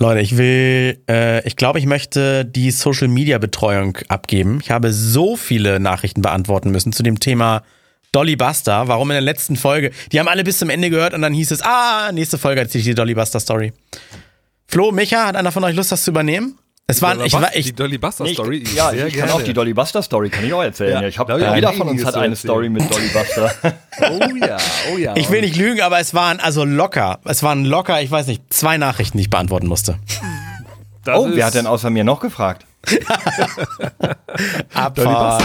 Leute, ich will, äh, ich glaube, ich möchte die Social Media Betreuung abgeben. Ich habe so viele Nachrichten beantworten müssen zu dem Thema Dolly Buster. Warum in der letzten Folge? Die haben alle bis zum Ende gehört und dann hieß es, ah, nächste Folge erzähle ich die Dolly Buster Story. Flo, Micha, hat einer von euch Lust, das zu übernehmen? Es waren, ich war, ich, die Dolly Buster Story. Ich, ja, ich kann auch die Dolly Buster Story, kann ich auch erzählen. Ja, Ja, ich hab, ich jeder von uns hat eine. Story mit Dolly Buster. Oh ja, oh ja. ich will nicht lügen, aber es waren also locker, es waren locker, ich weiß nicht, zwei Nachrichten, die ich beantworten musste. Das oh, wer hat denn außer mir noch gefragt? Abfahrt.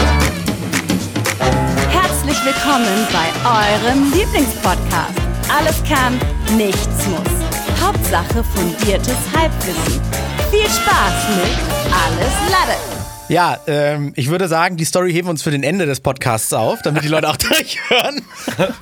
Herzlich willkommen bei eurem Lieblingspodcast. Alles kann, nichts muss. Hauptsache fundiertes Halbwissen. Viel Spaß mit Alles Lade. Ja, ähm, ich würde sagen, die Story heben wir uns für den Ende des Podcasts auf, damit die Leute auch durchhören.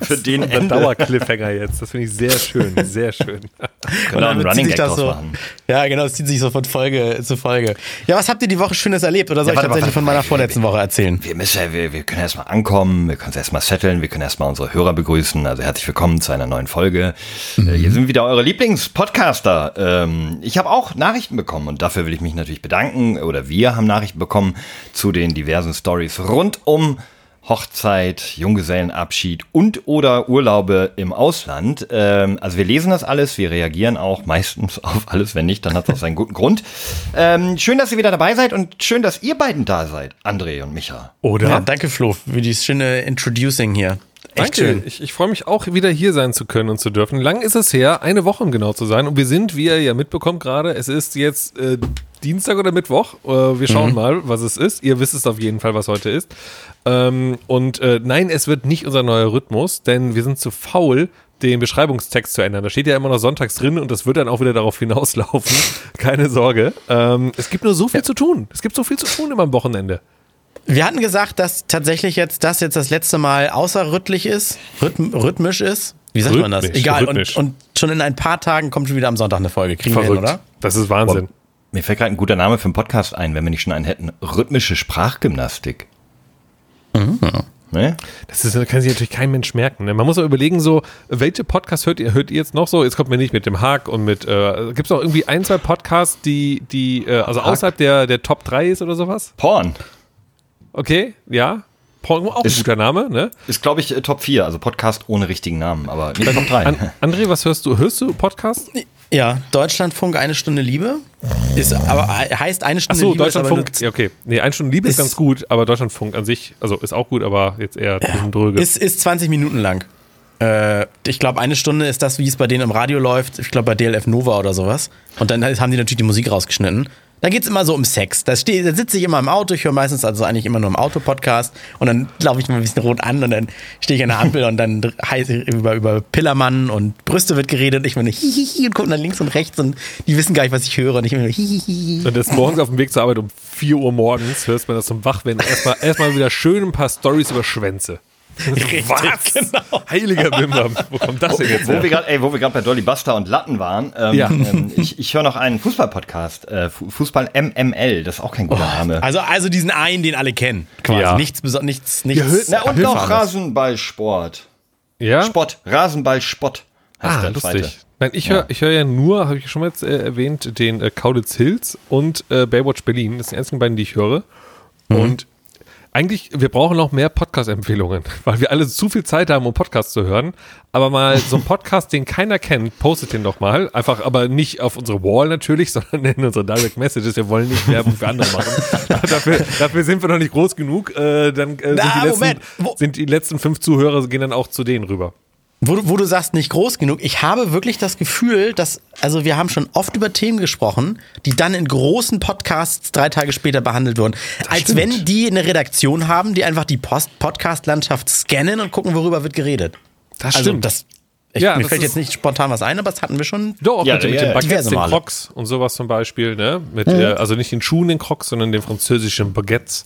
Für den Ende. Dauercliffhanger jetzt. Das finde ich sehr schön, sehr schön. Einen bezieht Running Gag das so, machen. Ja, genau, es zieht sich so von Folge zu Folge. Ja, was habt ihr die Woche Schönes erlebt? Oder soll Ja, ich mal, tatsächlich warte von mal. meiner vorletzten Woche erzählen? Wir müssen ja, wir, wir können erstmal ankommen, wir können es erstmal setteln, wir können erstmal unsere Hörer begrüßen. Also herzlich willkommen zu einer neuen Folge. Äh, Hier sind wieder eure Lieblingspodcaster. Ähm, ich habe auch Nachrichten bekommen und dafür will ich mich natürlich bedanken. Oder wir haben Nachrichten bekommen zu den diversen Stories rund um Hochzeit, Junggesellenabschied und oder Urlaube im Ausland. Ähm, also wir lesen das alles, wir reagieren auch meistens auf alles. Wenn nicht, dann hat das seinen guten Grund. Ähm, schön, dass ihr wieder dabei seid und schön, dass ihr beiden da seid, André und Micha. Oder? Ja, danke Flo für dieses schöne Introducing hier. Echt Danke. schön. Ich, ich freue mich auch, wieder hier sein zu können und zu dürfen. Lang ist es her, eine Woche um genau zu sein. Und wir sind, wie ihr ja mitbekommt gerade, es ist jetzt äh, Dienstag oder Mittwoch. Äh, wir schauen mal, was es ist. Ihr wisst es auf jeden Fall, was heute ist. Ähm, und äh, nein, es wird nicht unser neuer Rhythmus, denn wir sind zu faul, den Beschreibungstext zu ändern. Da steht ja immer noch sonntags drin und das wird dann auch wieder darauf hinauslaufen. Keine Sorge. Ähm, es gibt nur so viel zu tun. Es gibt so viel zu tun immer am Wochenende. Wir hatten gesagt, dass tatsächlich jetzt das jetzt das letzte Mal außerrhythmisch ist, rhythm, rhythmisch ist. Wie sagt man das? Rhythmisch, Egal. rhythmisch. Und, und schon in ein paar Tagen kommt schon wieder am Sonntag eine Folge. Kriegen wir hin, oder? Das ist Wahnsinn. Mir fällt gerade ein guter Name für einen Podcast ein, wenn wir nicht schon einen hätten. Rhythmische Sprachgymnastik. Ne? Das ist, kann sich natürlich kein Mensch merken. Ne? Man muss auch überlegen, so, welche Podcasts hört ihr, hört ihr jetzt noch so? Jetzt kommt mir nicht mit dem Hack und mit, äh, gibt es auch irgendwie ein, zwei Podcasts, die, die, äh, also außerhalb der, der Top 3 ist oder sowas? Porn Okay, ja. Porn, auch ein Ist- guter Name, ne? ist, glaube ich, äh, Top 4, also Podcast ohne richtigen Namen, aber nicht Top 3. An, André, was hörst du? Hörst du Podcasts? Ja, Deutschlandfunk eine Stunde Liebe. Ist aber heißt eine Stunde Achso, Liebe. ist aber Deutschlandfunk. nur- Ja, okay. Nee, eine Stunde Liebe ist, Ist- ganz gut, aber Deutschlandfunk an sich, also ist auch gut, aber jetzt eher ja. dröge. Ist, ist 20 Minuten lang. Äh, ich glaube, eine Stunde ist das, wie es bei denen im Radio läuft. Ich glaube, bei DLF Nova oder sowas. Und dann haben die natürlich die Musik rausgeschnitten. Da geht es immer so um Sex. Da, da sitze ich immer im Auto. Ich höre meistens also eigentlich immer nur im Auto-Podcast. Und dann laufe ich mal ein bisschen rot an und dann stehe ich an der Ampel und dann heißt über, über Pillermann und Brüste wird geredet. Und ich meine hihihi und gucke dann links und rechts und die wissen gar nicht, was ich höre. Und ich meine hihihi. Und das morgens auf dem Weg zur Arbeit um 4 Uhr morgens hörst man das zum Wachwerden. Erstmal, erstmal wieder schön ein paar Stories über Schwänze. Richtig, genau. Heiliger Bimbam, wo kommt das denn jetzt Wo her? wir ey, wo wir gerade bei Dolly Buster und Latten waren, ähm, Ja. ähm, ich, ich höre noch einen Fußball-Podcast, äh, Fu- Fußball MML, das ist auch kein guter Name. Also, also diesen einen, den alle kennen. Quasi. Ja. Nichts, nichts, nichts. Na, und noch. Rasenballsport. Ja? Sport, Rasenballspott heißt Ah, der lustig. zweite. Nein, ich höre ich hör ja nur, habe ich schon mal jetzt, äh, erwähnt, den äh, Kaulitz Hills und äh, Baywatch Berlin. Das sind die einzigen beiden, die ich höre. Und eigentlich, wir brauchen noch mehr Podcast-Empfehlungen, weil wir alle zu viel Zeit haben, um Podcasts zu hören. Aber mal so einen Podcast, den keiner kennt, postet den doch mal. Einfach, aber nicht auf unsere Wall natürlich, sondern in unsere Direct Messages. Wir wollen nicht Werbung für andere machen. dafür, dafür sind wir noch nicht groß genug. Äh, dann äh, sind, Na, die letzten, sind die letzten fünf Zuhörer, gehen dann auch zu denen rüber. Wo, du- wo du sagst, nicht groß genug. Ich habe wirklich das Gefühl, dass, also wir haben schon oft über Themen gesprochen, die dann in großen Podcasts drei Tage später behandelt wurden. Als stimmt. wenn die eine Redaktion haben, die einfach die Post Podcast-Landschaft scannen und gucken, worüber wird geredet. Das also stimmt. das, ich, Ja, mir das fällt jetzt nicht spontan was ein, aber das hatten wir schon. Doch, Ja, mit, ja, mit ja, den Baguettes, den. Crocs und sowas zum Beispiel, ne? Mit, äh, also nicht den Schuhen, den Crocs, sondern den französischen Baguettes.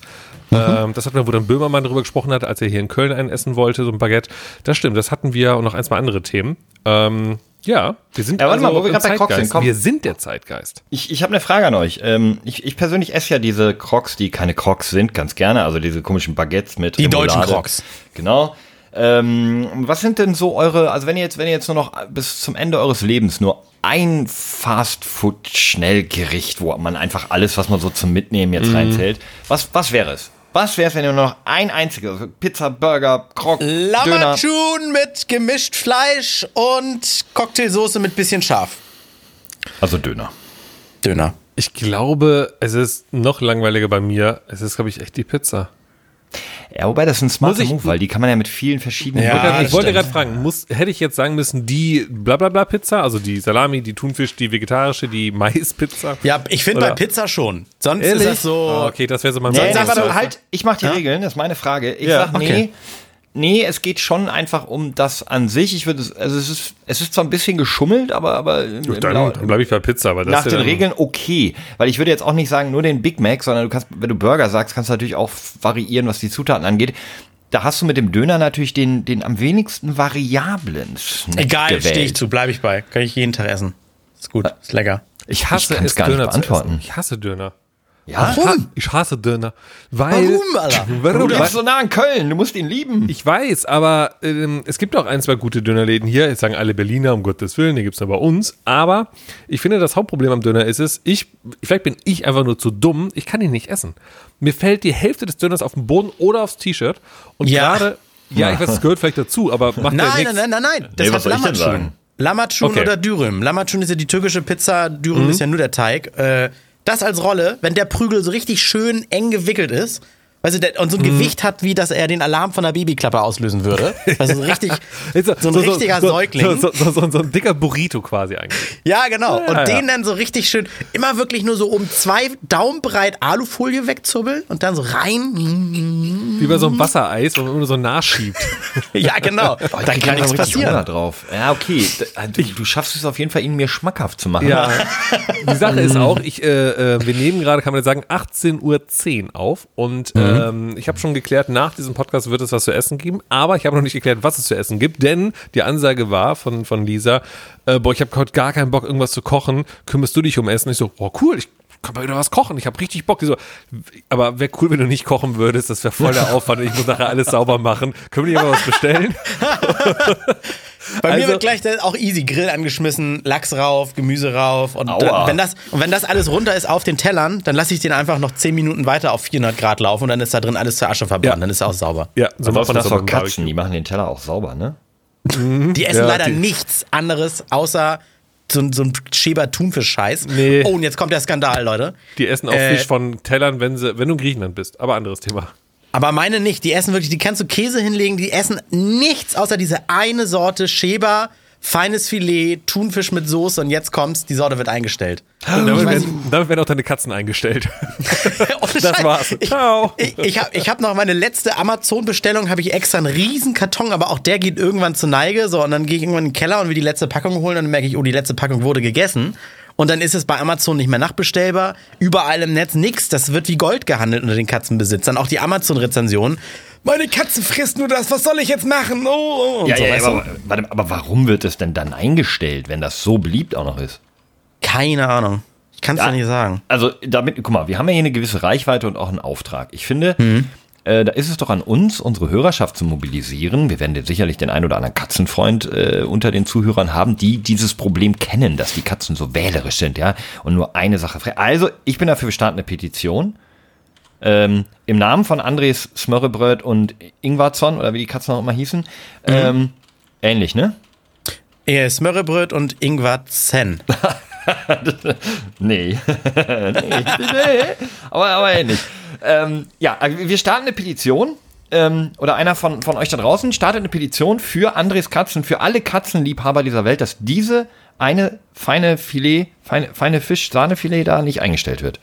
Ähm, das hatten wir, wo dann Böhmermann drüber gesprochen hat, als er hier in Köln einen essen wollte, so ein Baguette. Das stimmt, das hatten wir und noch ein, zwei andere Themen. Ähm, ja, wir sind Ja, warte mal, wo wir grad bei Crocs sind, komm. Wir sind der Zeitgeist. Ich, ich habe eine Frage an euch. Ähm, ich, ich persönlich esse ja diese Crocs, die keine Crocs sind, ganz gerne. Also diese komischen Baguettes mit Die Remoulade. deutschen Crocs. Genau. Ähm, was sind denn so eure, also wenn ihr jetzt, wenn ihr jetzt nur noch bis zum Ende eures Lebens nur ein Fast-Food-Schnellgericht, wo man einfach alles, was man so zum Mitnehmen jetzt reinzählt, was, was wäre es? Was wäre es, wenn ihr nur noch ein einziges, Pizza, Burger, Krog, Döner, Lammertschun mit gemischt Fleisch und Cocktailsoße mit bisschen scharf. also Döner. Döner. Ich glaube, es ist noch langweiliger bei mir. Es ist, glaube ich, echt die Pizza. Ja, wobei das ist ein smarter ich- Move, weil die kann man ja mit vielen verschiedenen Ja, ich wollte- das ich wollte gerade fragen, muss, hätte ich jetzt sagen müssen, die blablabla Pizza, also die Salami, die Thunfisch, die vegetarische, die Maispizza? Ja, ich finde bei Pizza schon. Sonst Ehrlich? ist das so. Ah, okay, das wäre so mein Nee, Sonst nee, warte, halt, ich mach die Ja? Regeln, das ist meine Frage. Ich Ja, sag, nee, okay. Nee, es geht schon einfach um das an sich. Ich würde, es- also es ist, es ist zwar ein bisschen geschummelt, aber, aber im Dann, dann bleibe ich bei Pizza, aber das nach den Regeln okay. Weil ich würde jetzt auch nicht sagen, nur den Big Mac, sondern du kannst, wenn du Burger sagst, kannst du natürlich auch variieren, was die Zutaten angeht. Da hast du mit dem Döner natürlich den, den am wenigsten variablen Snack Egal, gewählt. stehe ich zu, bleibe ich bei. Kann ich jeden Tag essen. Ist gut, ist lecker. Ich hasse kann's es, gar nicht Döner zu beantworten. essen. Ich hasse Döner. Ja, Ich, ha ich hasse Döner. Weil, Warum, Alter? Warum? du bist so nah an Köln, du musst ihn lieben. Ich weiß, aber ähm, es gibt auch ein, zwei gute Dönerläden hier. Jetzt sagen alle Berliner, um Gottes Willen, die gibt es nur bei uns. Aber ich finde, das Hauptproblem am Döner ist es, ich, vielleicht bin ich einfach nur zu dumm, ich kann ihn nicht essen. Mir fällt die Hälfte des Döners auf den Boden oder aufs T-Shirt. Und Ja. gerade, ja, ich weiß, es gehört vielleicht dazu, aber macht ja Nein, nichts. nein, nein, nein, nein. Das Nee, was hat sagen? Lammertschun Okay. oder Dürüm. Lammertschun ist ja die türkische Pizza, Dürüm ist ja nur der Teig. Äh, das als Rolle, wenn der Prügel so richtig schön eng gewickelt ist, weißt du, der, und so ein Gewicht hat, wie dass er den Alarm von der Babyklappe auslösen würde. Also so richtig, Ist so ein richtiger so, Säugling. So, so, so, so ein dicker Burrito quasi eigentlich. Ja, genau. Ja, und ja. den dann so richtig schön, immer wirklich nur so um zwei Daumen breit Alufolie wegzurbeln und dann so rein. Wie bei so einem Wassereis, wo man nur so nachschiebt. Ja, genau. Ich dann kann nichts richtig Hunger passieren. drauf. Ja, okay. Du, du schaffst es auf jeden Fall, ihn mir schmackhaft zu machen. Ja, die Sache ist auch, ich, äh, äh, wir nehmen gerade, kann man jetzt sagen, 18.10 Uhr auf und ähm, ich habe schon geklärt, nach diesem Podcast wird es was zu essen geben, aber ich habe noch nicht geklärt, was es zu essen gibt, denn die Ansage war von, von Lisa, äh, boah, ich habe heute gar keinen Bock, irgendwas zu kochen, kümmerst du dich um Essen? Ich so, boah, cool, ich kann mal wieder was kochen, ich habe richtig Bock. So, aber wäre cool, wenn du nicht kochen würdest, das wäre voll der Aufwand, ich muss nachher alles sauber machen. Können wir nicht mal was bestellen? Bei mir Also- wird gleich auch easy Grill angeschmissen, Lachs rauf, Gemüse rauf und dann, wenn das und wenn das alles runter ist auf den Tellern, dann lasse ich den einfach noch 10 Minuten weiter auf 400 Grad laufen und dann ist da drin alles zur Asche verbrannt, Ja. dann ist er auch sauber. Ja, so hast du auf auch Katzen, die machen den Teller auch sauber, ne? Die essen Ja, leider die- nichts anderes außer so, ein- so ein Schäber Thunfisch-Scheiß. Nee. Oh, und jetzt kommt der Skandal, Leute. Die essen auch Äh, Fisch von Tellern, wenn, sie, wenn du in Griechenland bist, aber anderes Thema. Aber meine nicht. Die essen wirklich, die kannst du Käse hinlegen, die essen nichts außer diese eine Sorte Schäber, feines Filet, Thunfisch mit Soße und jetzt kommt's, die Sorte wird eingestellt. Damit Ich weiß werden, damit werden auch deine Katzen eingestellt. Das war's. Ich, Ciao. ich, ich habe ich hab noch meine letzte Amazon-Bestellung, habe ich extra einen riesen Karton, aber auch der geht irgendwann zur Neige. So, und dann gehe ich irgendwann in den Keller und will die letzte Packung holen. Und dann merke ich, oh, die letzte Packung wurde gegessen. Und dann ist es bei Amazon nicht mehr nachbestellbar. Überall im Netz nix. Das wird wie Gold gehandelt unter den Katzenbesitzern. Auch die Amazon-Rezensionen. Meine Katze frisst nur das. Was soll ich jetzt machen? Oh, oh. Ja, so, ja, aber, warte, aber warum wird es denn dann eingestellt, wenn das so beliebt auch noch ist? Keine Ahnung. Ich kann es Ja. ja nicht sagen. Also damit, guck mal, wir haben ja hier eine gewisse Reichweite und auch einen Auftrag. Ich finde, äh, da ist es doch an uns, unsere Hörerschaft zu mobilisieren. Wir werden sicherlich den einen oder anderen Katzenfreund äh, unter den Zuhörern haben, die dieses Problem kennen, dass die Katzen so wählerisch sind, ja, und nur eine Sache. fre- Also, ich bin dafür, wir starten eine Petition. Ähm, Im Namen von Andres Smörrebröt und Ingwarzon, oder wie die Katzen auch immer hießen. Ähm, ähnlich, ne? Äh, Smörrebröt und Ingwer Zen. Nee. nee. Aber, aber ähnlich. Ähm, ja, also wir starten eine Petition. Ähm, oder einer von, von euch da draußen startet eine Petition für Andres Katzen, für alle Katzenliebhaber dieser Welt, dass diese eine feine Filet, feine, feine Fisch-Sahnefilet da nicht eingestellt wird.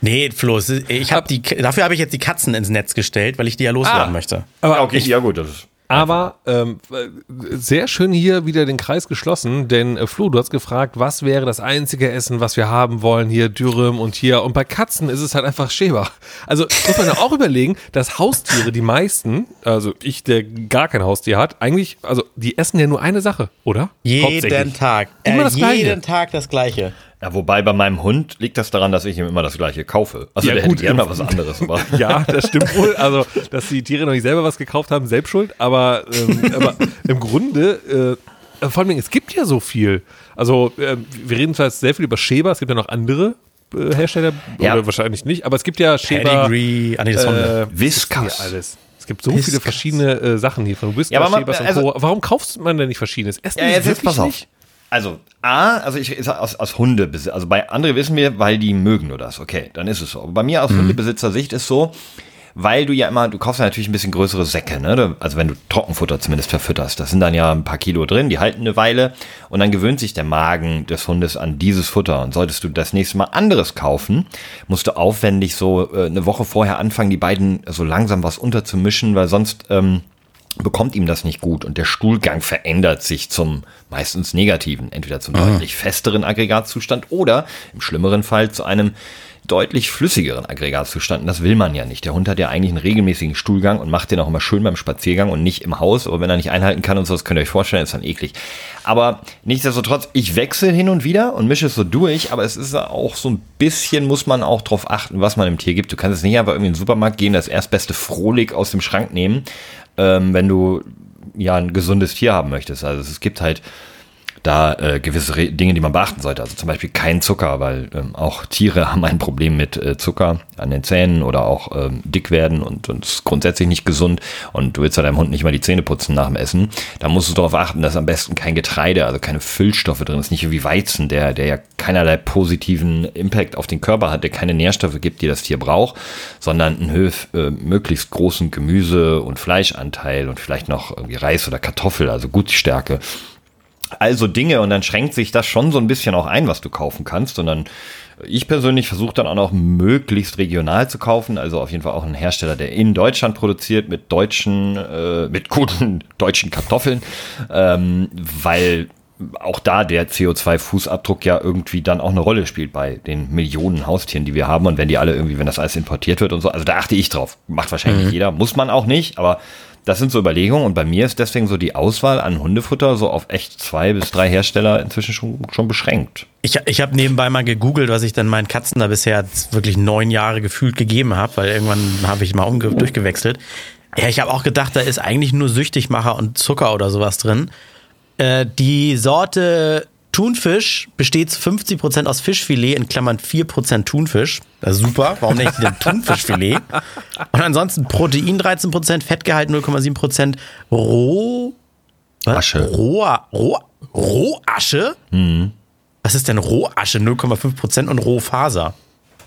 Nee, Flo, ich hab die, dafür habe ich jetzt die Katzen ins Netz gestellt, weil ich die ja loswerden Ah. möchte. Aber okay, ja gut, das ist. Aber ähm, äh, sehr schön hier wieder den Kreis geschlossen, denn äh, Flo, du hast gefragt, was wäre das einzige Essen, was wir haben wollen, hier Dürüm und hier. Und bei Katzen ist es halt einfach Schäber. Also muss man ja auch überlegen, dass Haustiere, die meisten, also ich, der gar kein Haustier hat, eigentlich, also die essen ja nur eine Sache, oder? Jeden. Tag. Immer äh, das Gleiche. jeden Tag das Gleiche. Ja, wobei bei meinem Hund liegt das daran, dass ich ihm immer das gleiche kaufe. Also Ja, der gut, hätte gerne mal was anderes. Aber Ja, das stimmt wohl. Also, dass die Tiere noch nicht selber was gekauft haben, selbst schuld. Aber, ähm, aber im Grunde, äh, vor allem, es gibt ja so viel. Also, äh, wir reden zwar jetzt sehr viel über Schäber, es gibt ja noch andere äh, Hersteller, Ja. oder wahrscheinlich nicht, aber es gibt ja Schäber. Pedigree, ah nee, das. Äh, ja alles. Es gibt so viele Whiskas. verschiedene äh, Sachen hier von Whiskas, Ja, Schäbers und also- Co. Warum kaufst man denn nicht verschiedenes? Essen Ja, jetzt, jetzt pass auf. nicht? Also, A, also ich sag aus, aus Hundebesitz, also bei andere wissen wir, weil die mögen nur das. Okay, dann ist es so. Aber bei mir aus Hundebesitzer-Sicht ist so, weil du ja immer, du kaufst ja natürlich ein bisschen größere Säcke, ne? Also wenn du Trockenfutter zumindest verfütterst, das sind dann ja ein paar Kilo drin, die halten eine Weile und dann gewöhnt sich der Magen des Hundes an dieses Futter. Und solltest du das nächste Mal anderes kaufen, musst du aufwendig so äh, eine Woche vorher anfangen, die beiden so langsam was unterzumischen, weil sonst ähm, bekommt ihm das nicht gut und der Stuhlgang verändert sich zum meistens negativen, entweder zum deutlich festeren Aggregatzustand oder im schlimmeren Fall zu einem deutlich flüssigeren Aggregatzustand. Und das will man ja nicht. Der Hund hat ja eigentlich einen regelmäßigen Stuhlgang und macht den auch immer schön beim Spaziergang und nicht im Haus. Aber wenn er nicht einhalten kann und so, das könnt ihr euch vorstellen, ist dann eklig. Aber nichtsdestotrotz, ich wechsle hin und wieder und mische es so durch, aber es ist auch so ein bisschen, muss man auch drauf achten, was man im Tier gibt. Du kannst jetzt nicht einfach irgendwie in den Supermarkt gehen, das erstbeste Frohlig aus dem Schrank nehmen, ähm, wenn du ja ein gesundes Tier haben möchtest. Also es gibt halt da äh, gewisse Re Dinge, die man beachten sollte. Also zum Beispiel kein Zucker, weil ähm, auch Tiere haben ein Problem mit äh, Zucker an den Zähnen oder auch ähm, dick werden und, und ist grundsätzlich nicht gesund. Und du willst ja deinem Hund nicht mal die Zähne putzen nach dem Essen. Da musst du darauf achten, dass am besten kein Getreide, also keine Füllstoffe drin ist, nicht wie Weizen, der, der ja keinerlei positiven Impact auf den Körper hat, der keine Nährstoffe gibt, die das Tier braucht, sondern einen höf, äh, möglichst großen Gemüse- und Fleischanteil und vielleicht noch irgendwie Reis oder Kartoffel, also Gutstärke also Dinge und dann schränkt sich das schon so ein bisschen auch ein, was du kaufen kannst. Und dann, ich persönlich versuche dann auch noch möglichst regional zu kaufen, also auf jeden Fall auch einen Hersteller, der in Deutschland produziert mit deutschen, äh, mit guten deutschen Kartoffeln, ähm, weil auch da der CO2-Fußabdruck ja irgendwie dann auch eine Rolle spielt bei den Millionen Haustieren, die wir haben. Und wenn die alle irgendwie, wenn das alles importiert wird und so, also da achte ich drauf. Macht wahrscheinlich nicht jeder, muss man auch nicht, aber das sind so Überlegungen und bei mir ist deswegen so die Auswahl an Hundefutter so auf echt zwei bis drei Hersteller inzwischen schon, schon beschränkt. Ich, ich habe nebenbei mal gegoogelt, was ich dann meinen Katzen da bisher wirklich neun Jahre gefühlt gegeben habe, weil irgendwann habe ich mal umge durchgewechselt. Ja, ich habe auch gedacht, da ist eigentlich nur Süchtigmacher und Zucker oder sowas drin. Äh, die Sorte Thunfisch besteht zu 50% aus Fischfilet, in Klammern 4% Thunfisch. Das ist super. Warum nicht denn Thunfischfilet? Und ansonsten Protein 13%, Fettgehalt 0,7%, Roh. Asche. Roh, Roh, Rohasche? Was ist denn Rohasche? 0,5% und Rohfaser.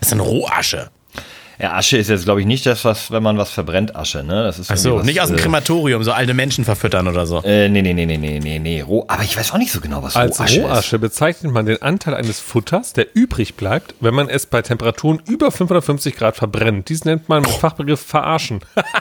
Was ist denn Rohasche? Ja, Asche ist jetzt, glaube ich, nicht das, was, wenn man was verbrennt, Asche, ne? Das ist Ach so, was, nicht aus dem äh, Krematorium, so alte Menschen verfüttern oder so. Äh, nee, nee, nee, nee, nee, nee, nee. Roh, aber ich weiß auch nicht so genau, was Als Rohasche, Rohasche bezeichnet man den Anteil eines Futters, der übrig bleibt, wenn man es bei Temperaturen über 550 Grad verbrennt. Dies nennt man mit Fachbegriff verarschen.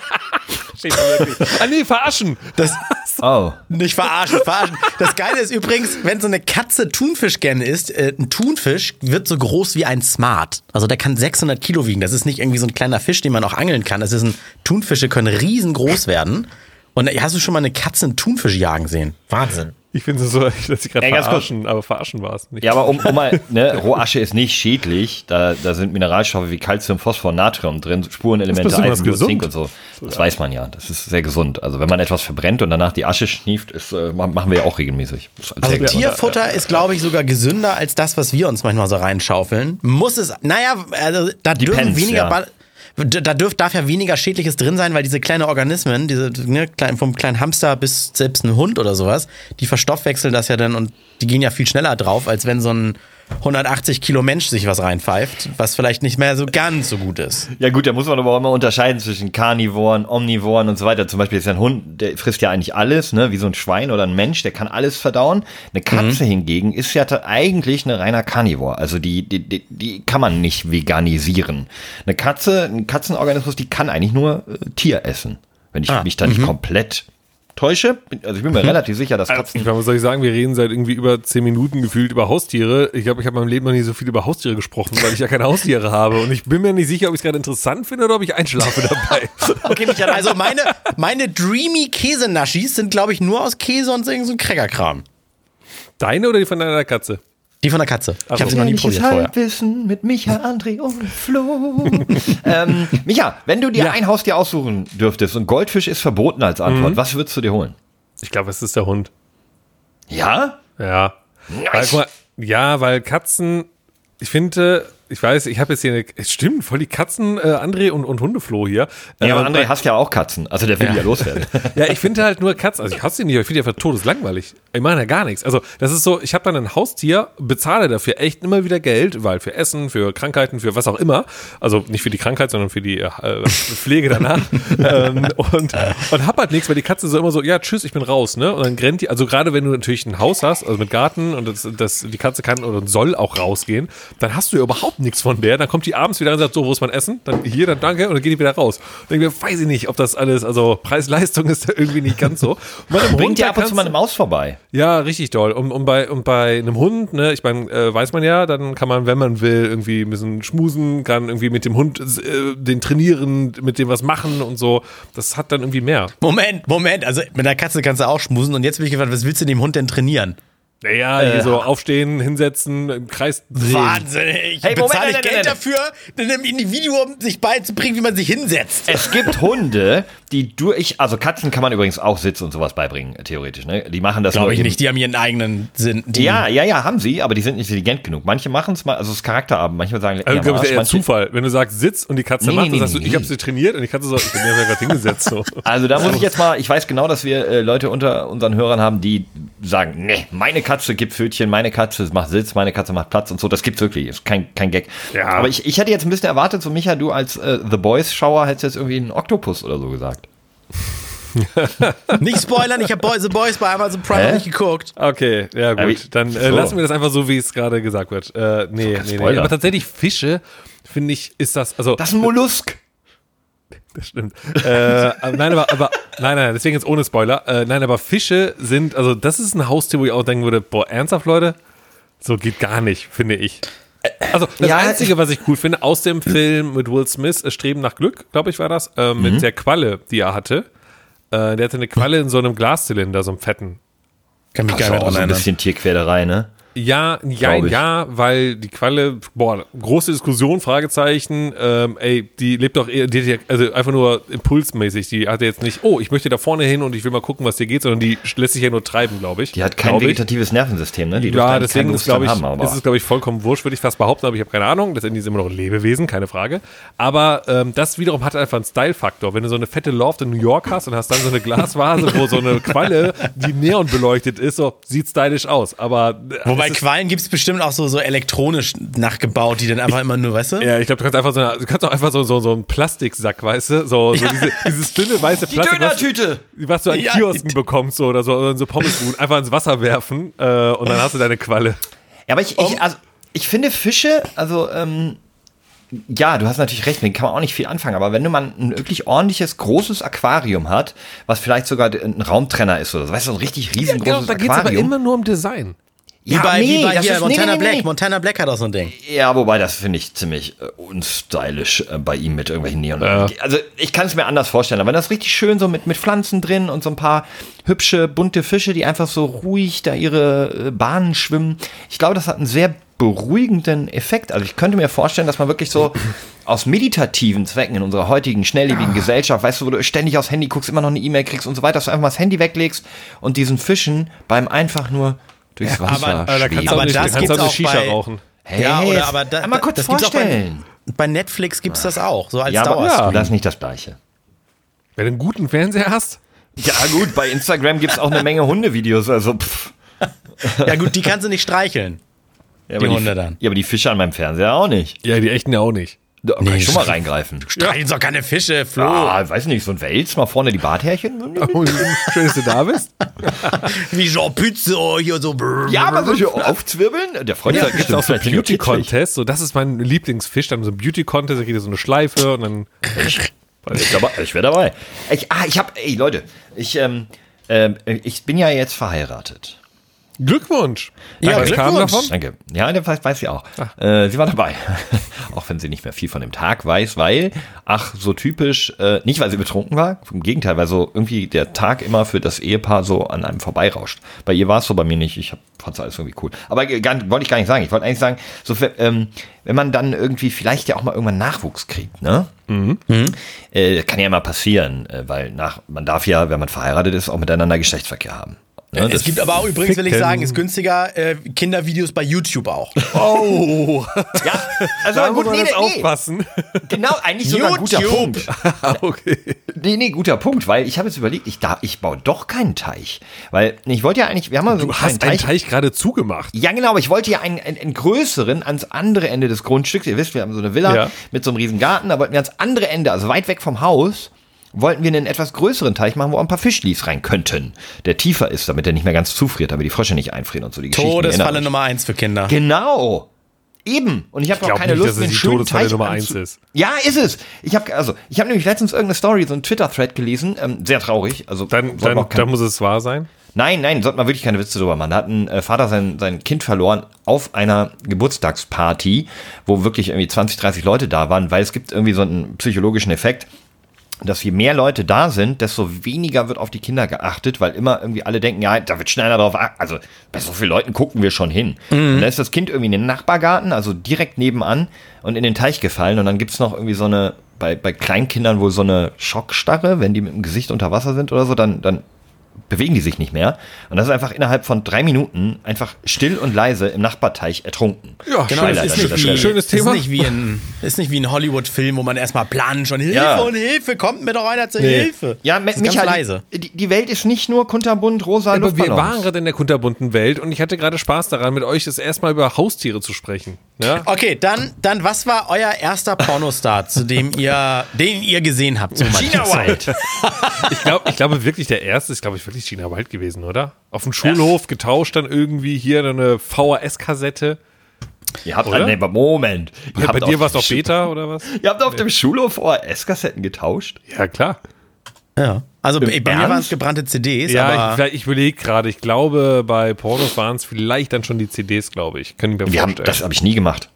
Ah nee, verarschen. Das ist. Oh. nicht verarschen, verarschen. Das Geile ist übrigens, wenn so eine Katze Thunfisch gerne isst, äh, ein Thunfisch wird so groß wie ein Smart. Also der kann 600 Kilo wiegen. Das ist nicht irgendwie so ein kleiner Fisch, den man auch angeln kann. Das ist ein Thunfische können riesengroß werden. Und hast du schon mal eine Katze einen Thunfisch jagen sehen? Wahnsinn. Ich finde es so, dass ich gerade verarschen, aber verarschen war es nicht. Ja, aber um, um mal, ne, Rohasche ist nicht schädlich. Da, da sind Mineralstoffe wie Calcium, Phosphor, Natrium drin, Spurenelemente, Eisen, gesund. Zink und so. Das weiß man ja. Das ist sehr gesund. Also wenn man etwas verbrennt und danach die Asche schnieft, ist, äh, machen wir ja auch regelmäßig. Ist Also gesund. Tierfutter ist, glaube ich, sogar gesünder als das, was wir uns manchmal so reinschaufeln. Muss es, naja, also da dürfen Depends, weniger, ja. Da dürf, darf ja weniger Schädliches drin sein, weil diese kleinen Organismen, diese ne, klein, vom kleinen Hamster bis selbst ein Hund oder sowas, die verstoffwechseln das ja dann und die gehen ja viel schneller drauf, als wenn so ein 180 Kilo Mensch sich was reinpfeift, was vielleicht nicht mehr so ganz so gut ist. Ja gut, da muss man aber auch immer unterscheiden zwischen Karnivoren, Omnivoren und so weiter. Zum Beispiel ist ja ein Hund, der frisst ja eigentlich alles, ne, wie so ein Schwein oder ein Mensch, der kann alles verdauen. Eine Katze hingegen ist ja eigentlich eine reiner Karnivor. Also die, die, die, die kann man nicht veganisieren. Eine Katze, ein Katzenorganismus, die kann eigentlich nur äh, Tier essen. Wenn ich Ah, mich da nicht komplett täusche. Also ich bin mir relativ sicher, dass Katzen Ich meine, was soll ich sagen? Wir reden seit irgendwie über zehn Minuten gefühlt über Haustiere. Ich glaube, ich habe in meinem Leben noch nie so viel über Haustiere gesprochen, weil ich ja keine Haustiere habe. Und ich bin mir nicht sicher, ob ich es gerade interessant finde oder ob ich einschlafe dabei. Okay, Michael, also meine, meine Dreamy Käsenaschis sind, glaube ich, nur aus Käse und so irgend so ein Crackerkram. Deine oder die von deiner Katze? Die von der Katze. Ich so. habe sie noch nie probiert vorher. Halbwissen mit Micha, André und Flo. ähm, Micha, wenn du dir Ja. ein Haustier aussuchen dürftest und Goldfisch ist verboten als Antwort, Mhm. was würdest du dir holen? Ich glaube, es ist der Hund. Ja? Ja. Weil, Nice. guck mal, ja, weil Katzen, ich finde, ich weiß, ich habe jetzt hier eine, es stimmt, voll die Katzen, äh, André und, und Hundefloh hier. Ja, aber Ähm, André hast ja auch Katzen. Also der will die ja loswerden. Ja, ich finde halt nur Katzen, also ich hasse die nicht, aber ich finde die einfach todeslangweilig. Ich meine ja gar nichts. Also das ist so, ich habe dann ein Haustier, bezahle dafür echt immer wieder Geld, weil für Essen, für Krankheiten, für was auch immer, also nicht für die Krankheit, sondern für die äh, Pflege danach ähm, und, und hab halt nichts, weil die Katze so immer so, ja tschüss, ich bin raus, ne? Und dann rennt die, also gerade wenn du natürlich ein Haus hast, also mit Garten und das, das, die Katze kann oder soll auch rausgehen, dann hast du ja überhaupt nichts von der, dann kommt die abends wieder und sagt, so, wo ist mein Essen? Dann hier, dann danke und dann geht die wieder raus. Und denke mir, weiß ich nicht, ob das alles, also Preis-Leistung ist da irgendwie nicht ganz so. Bringt da ab und zu mal eine Maus vorbei. ja, richtig doll. Und, und, bei, und bei einem Hund, ne, ich meine, äh, weiß man ja, dann kann man, wenn man will, irgendwie ein bisschen schmusen, kann irgendwie mit dem Hund äh, den trainieren, mit dem was machen und so. Das hat dann irgendwie mehr. Moment, Moment. Also mit der Katze kannst du auch schmusen. Und jetzt bin ich gefragt, was willst du dem Hund denn trainieren? Naja, hier so aufstehen, hinsetzen, im Kreis drehen. Wahnsinnig. Hey, Moment, Bezahle ich nein, Geld nein, dafür, einem Individuum sich beizubringen, wie man sich hinsetzt. Es gibt Hunde, die durch, also Katzen kann man übrigens auch Sitz und sowas beibringen, theoretisch. Ne? Die machen das Glaube ich nicht. Die haben ihren eigenen Sinn. Ja, ja, ja, haben sie, aber die sind nicht intelligent genug. Manche machen es mal, also es ist Charakterabend. Manche sagen, Also, ja, glaube ich, Arsch, eher manche- Zufall. Wenn du sagst, sitz und die Katze Nee, macht, nee, dann sagst du, nee, ich habe sie trainiert und die Katze so, ich bin mir gerade hingesetzt. So. Also da muss ich jetzt mal, ich weiß genau, dass wir äh, Leute unter unseren Hörern haben, die sagen, nee, meine Katze gibt Pfötchen, meine Katze macht Sitz, meine Katze macht Platz und so. Das gibt's wirklich, ist kein, kein Gag. Ja. Aber ich, ich hätte jetzt ein bisschen erwartet, so Micha, du als äh, The Boys-Schauer hättest jetzt irgendwie einen Oktopus oder so gesagt. Nicht spoilern, ich habe Boy, The Boys bei Amazon Prime Hä? nicht geguckt. Okay, ja gut. Dann äh, so. lassen wir das einfach so, wie es gerade gesagt wird. Äh, nee, nee, nee. Spoiler. Aber tatsächlich Fische, finde ich, ist das, also Das ist ein Mollusk. Das stimmt. äh, aber nein, aber, aber nein, nein, deswegen jetzt ohne Spoiler. Äh, nein, aber Fische sind, also das ist ein Haustier, wo ich auch denken würde, boah, ernsthaft, Leute? So geht gar nicht, finde ich. Also das Ja, Einzige, was ich cool finde, aus dem Film mit Will Smith, äh, Streben nach Glück, glaube ich, war das, äh, mit der Qualle, die er hatte. Äh, der hatte eine Qualle in so einem Glaszylinder, so einem fetten. Kann mich gar nicht auch dran so ein bisschen Tierquälerei, ne? Ja, ja, ja, weil die Qualle, boah, große Diskussion, Fragezeichen, ähm, ey, die lebt doch eher, die, hat also einfach nur impulsmäßig, die hatte jetzt nicht, oh, ich möchte da vorne hin und ich will mal gucken, was dir geht, sondern die lässt sich ja nur treiben, glaube ich. Die hat kein Glaub ich. vegetatives Nervensystem, ne? Die Ja, eigentlich deswegen ist, glaube ich, haben, ist es, glaube ich, vollkommen wurscht, würde ich fast behaupten, aber ich habe keine Ahnung. Letztendlich ist es immer noch ein Lebewesen, keine Frage. Aber ähm, das wiederum hat einfach einen Style-Faktor. Wenn du so eine fette Loft in New York hast und hast dann so eine Glasvase, wo so eine Qualle, die neon beleuchtet ist, so sieht stylisch aus. Aber äh, Wobei es ist- Quallen gibt es bestimmt auch so, so elektronisch nachgebaut, die dann einfach immer nur, weißt du? Ja, ich glaube, du kannst einfach so, eine, du kannst auch einfach so, so, so einen Plastiksack, weißt du? So, so diese, dieses dünne weiße Die Plastik, was, Dönertüte! was du an Ja, Kiosken die- bekommst so, oder so, oder so Pommesbuden, einfach ins Wasser werfen äh, und dann hast du deine Qualle. Ja, aber ich, ich, also, ich finde Fische, also, ähm, ja, du hast natürlich recht, mit denen kann man auch nicht viel anfangen, aber wenn du mal ein wirklich ordentliches, großes Aquarium hat, was vielleicht sogar ein Raumtrenner ist oder so, weißt du, so ein richtig riesengroßes da geht's aber Aquarium. immer nur um Design. Wie ja, bei, nee, wie bei hier ist- Montana nee, nee, Black. nee. Montana Black hat auch so ein Ding. Ja, wobei das finde ich ziemlich äh, unstylisch äh, bei ihm mit irgendwelchen Neon. Ja. Also ich kann es mir anders vorstellen, aber das richtig schön so mit, mit Pflanzen drin und so ein paar hübsche, bunte Fische, die einfach so ruhig da ihre äh, Bahnen schwimmen. Ich glaube, das hat einen sehr beruhigenden Effekt. Also ich könnte mir vorstellen, dass man wirklich so aus meditativen Zwecken in unserer heutigen schnelllebigen Gesellschaft, weißt du, wo du ständig aufs Handy guckst, immer noch eine E-Mail kriegst und so weiter, dass du einfach mal das Handy weglegst und diesen Fischen beim einfach nur durchs Wasser aber- Aber da kannst du Aber auch nicht, da das kannst du auch gibt's eine auch Shisha bei- rauchen. Hey, ja, oder aber da, einmal kurz das gibt's auch vorstellen. Bei, bei Netflix gibt es das auch, so als Ja, aber Dauerstream. das ist nicht das Gleiche. Wenn du einen guten Fernseher hast, Ja, gut, bei Instagram gibt's auch eine Menge Hundevideos, also pff. Ja gut, die kannst du nicht streicheln. Ja, Die aber Hunde dann. Ja, aber die Fische an meinem Fernseher auch nicht. ja, die echten ja auch nicht. Da kann Nee, ich schon mal reingreifen. Streicheln doch keine Fische, Flo. Ah, weiß nicht, so ein Wels, mal vorne die Barthärchen. Schön, dass du da bist. Wie Jean Pütze hier so. Ja, aber solche aufzwirbeln, der freut sich ja gibt es auch so bestimmt vielleicht Beauty kitzlig. Contest. So, das ist mein Lieblingsfisch. Dann so ein Beauty Contest, da kriegt ihr so eine Schleife und dann. Ich, ich wäre dabei. Ich, ah, ich hab, ey Leute, ich, ähm, ähm, ich bin ja jetzt verheiratet. Glückwunsch. Ja, kam Glückwunsch. davon? Danke. Ja, der weiß, weiß sie auch. Ah. Äh, sie war dabei. auch wenn sie nicht mehr viel von dem Tag weiß, weil, ach, so typisch, äh, nicht weil sie betrunken war, im Gegenteil, weil so irgendwie der Tag immer für das Ehepaar so an einem vorbeirauscht. Bei ihr war es so, bei mir nicht. Ich hab, fand's alles irgendwie cool. Aber gar, wollte ich gar nicht sagen. Ich wollte eigentlich sagen, so, ähm, wenn man dann irgendwie vielleicht ja auch mal irgendwann Nachwuchs kriegt, ne? Mhm. Äh, kann ja immer passieren, äh, weil nach, man darf ja, wenn man verheiratet ist, auch miteinander Geschlechtsverkehr haben. Ne? Es Das- gibt aber auch übrigens, will ich sagen, ist günstiger äh, Kindervideos bei YouTube auch. Oh, ja, also da gut, muss man nee, aufpassen. genau, eigentlich sogar ein guter. Punkt. okay. Nee, nee, guter Punkt, weil ich habe jetzt überlegt, ich, da, ich baue doch keinen Teich. Weil ich wollte ja eigentlich, wir haben mal so einen Du hast einen Teich gerade zugemacht. Ja, genau, aber ich wollte ja einen, einen, einen größeren ans andere Ende des Grundstücks. Ihr wisst, wir haben so eine Villa Ja. mit so einem riesen Garten, da wollten wir ans andere Ende, also weit weg vom Haus, wollten wir einen etwas größeren Teich machen, wo ein paar Fischlis rein könnten. Der tiefer ist, damit der nicht mehr ganz zufriert, damit die Frösche nicht einfrieren und so die. Todesfalle. Nummer eins für Kinder. Genau. Eben. Und ich habe auch keine nicht, Lust, dass es die Todesfalle Teich Nummer eins ist. Ja, ist es. Ich habe also, ich habe nämlich letztens irgendeine Story, so einen Twitter-Thread gelesen, ähm, sehr traurig. Also Dann, dann, auch dann muss es wahr sein. Nein, nein, sollte man wirklich keine Witze drüber machen. Da hat ein äh, Vater sein, sein Kind verloren auf einer Geburtstagsparty, wo wirklich irgendwie 20, 30 Leute da waren, weil es gibt irgendwie so einen psychologischen Effekt, dass je mehr Leute da sind, desto weniger wird auf die Kinder geachtet, weil immer irgendwie alle denken, ja, da wird schneller drauf, also bei so vielen Leuten gucken wir schon hin. Und da ist das Kind irgendwie in den Nachbargarten, also direkt nebenan und in den Teich gefallen und dann gibt's noch irgendwie so eine, bei, bei Kleinkindern wohl so eine Schockstarre, wenn die mit dem Gesicht unter Wasser sind oder so, dann, dann bewegen die sich nicht mehr. Und das ist einfach innerhalb von drei Minuten einfach still und leise im Nachbarteich ertrunken. Ja, Genau, Scheiße, das ist nicht, ist wie, schön. schönes ist Thema. nicht wie ein, ist nicht wie ein Hollywood-Film, wo man erstmal planen schon Hilfe Ja. und Hilfe, kommt mir doch einer zur Nee. Hilfe. Ja, das ist Michael, ganz leise. Die, die Welt ist nicht nur kunterbunt, rosa Aber wir waren gerade in der kunterbunten Welt und ich hatte gerade Spaß daran, mit euch das erstmal über Haustiere zu sprechen. Ja? Okay, dann, dann, was war euer erster Pornostar, zu dem ihr, den ihr gesehen habt? Gina Wild. Ich, glaub, ich glaube wirklich, der erste ist, glaube ich, wirklich Gina Wild gewesen, oder? Auf dem Schulhof getauscht, dann irgendwie hier eine VHS-Kassette. Ihr habt Oder? nee, aber Moment. Ihr Bei habt dir auf war es doch Beta oder was? Ihr habt auf dem Schulhof VHS-Kassetten getauscht? Ja, klar. Ja. Also bei, bei mir waren es gebrannte CDs, Ja, ich, aber vielleicht- ich überlege gerade, ich glaube, bei Pornos waren es vielleicht dann schon die CDs, glaube ich. Können wir Wir haben, vorstellen. das habe ich nie gemacht.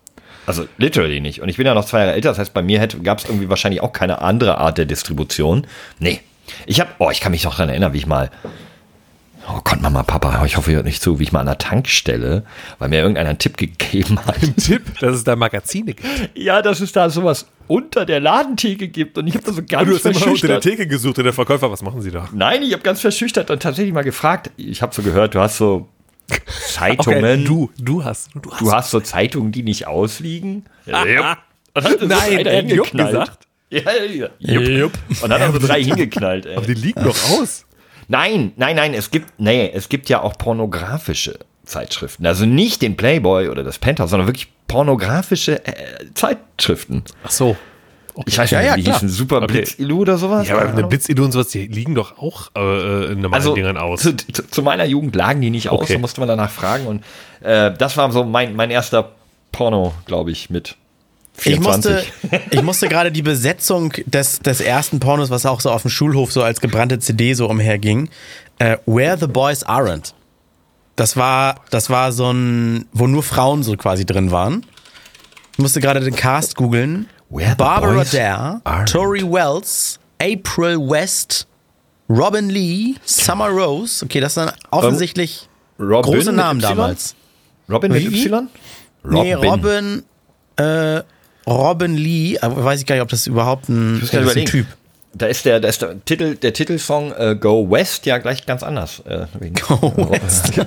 Also literally nicht. Und ich bin ja noch zwei Jahre älter, das heißt, bei mir gab es irgendwie wahrscheinlich auch keine andere Art der Distribution. Nee. Ich habe, oh, ich kann mich noch daran erinnern, wie ich mal, oh Gott, Mama, Papa, ich hoffe, ihr hört nicht zu, wie ich mal an der Tankstelle, weil mir irgendeiner einen Tipp gegeben hat. Tipp, dass es da Magazine gibt. ja, dass es da sowas unter der Ladentheke gibt und ich habe da so ganz Du hast immer unter der verschüchtert. Theke gesucht und der Verkäufer, was machen Sie da? Nein, ich habe ganz verschüchtert und tatsächlich mal gefragt. Ich habe so gehört, du hast so Zeitungen. du, du hast, du hast. Du hast so Zeitungen, die nicht ausliegen. Ja. Und hat so Nein, einer er hat Jupp hingeknallt. gesagt? Ja, ja, ja. Jupp. Und hat dann so drei hingeknallt. Ey. Aber die liegen doch aus. Nein, nein, nein, es gibt, nee, es gibt ja auch pornografische Zeitschriften. Also nicht den Playboy oder das Penthouse, sondern wirklich pornografische äh, Zeitschriften. Ach so. Ich weiß Ja, nicht, ja, wie die hießen, Super Okay. Blitz-Ilu oder sowas. Ja, aber eine Ahnung. Blitzidu und sowas, die liegen doch auch äh, in normalen also Dingern aus. Zu, zu, meiner Jugend lagen die nicht aus, Okay. da musste man danach fragen. Und äh, das war so mein, mein erster Porno, glaube ich, mit ich musste, 24. ich musste gerade die Besetzung des, des ersten Pornos, was auch so auf dem Schulhof so als gebrannte CD so umherging, äh, Where the Boys Aren't. Das war, das war so ein, wo nur Frauen so quasi drin waren. Ich musste gerade den Cast googeln. Barbara Dare, Aren't. Tori Wells, April West, Robin Lee, Summer Rose. Okay, das sind offensichtlich Robin große mit Namen Y? damals. Robin mit? Y? Nee, Robin, äh, Robin Lee, aber weiß ich gar nicht, ob das überhaupt ein, muss das ein. Typ. Da ist der, da ist der Titel, der Titelsong äh, Go West ja gleich ganz anders. Äh, wegen- Go West.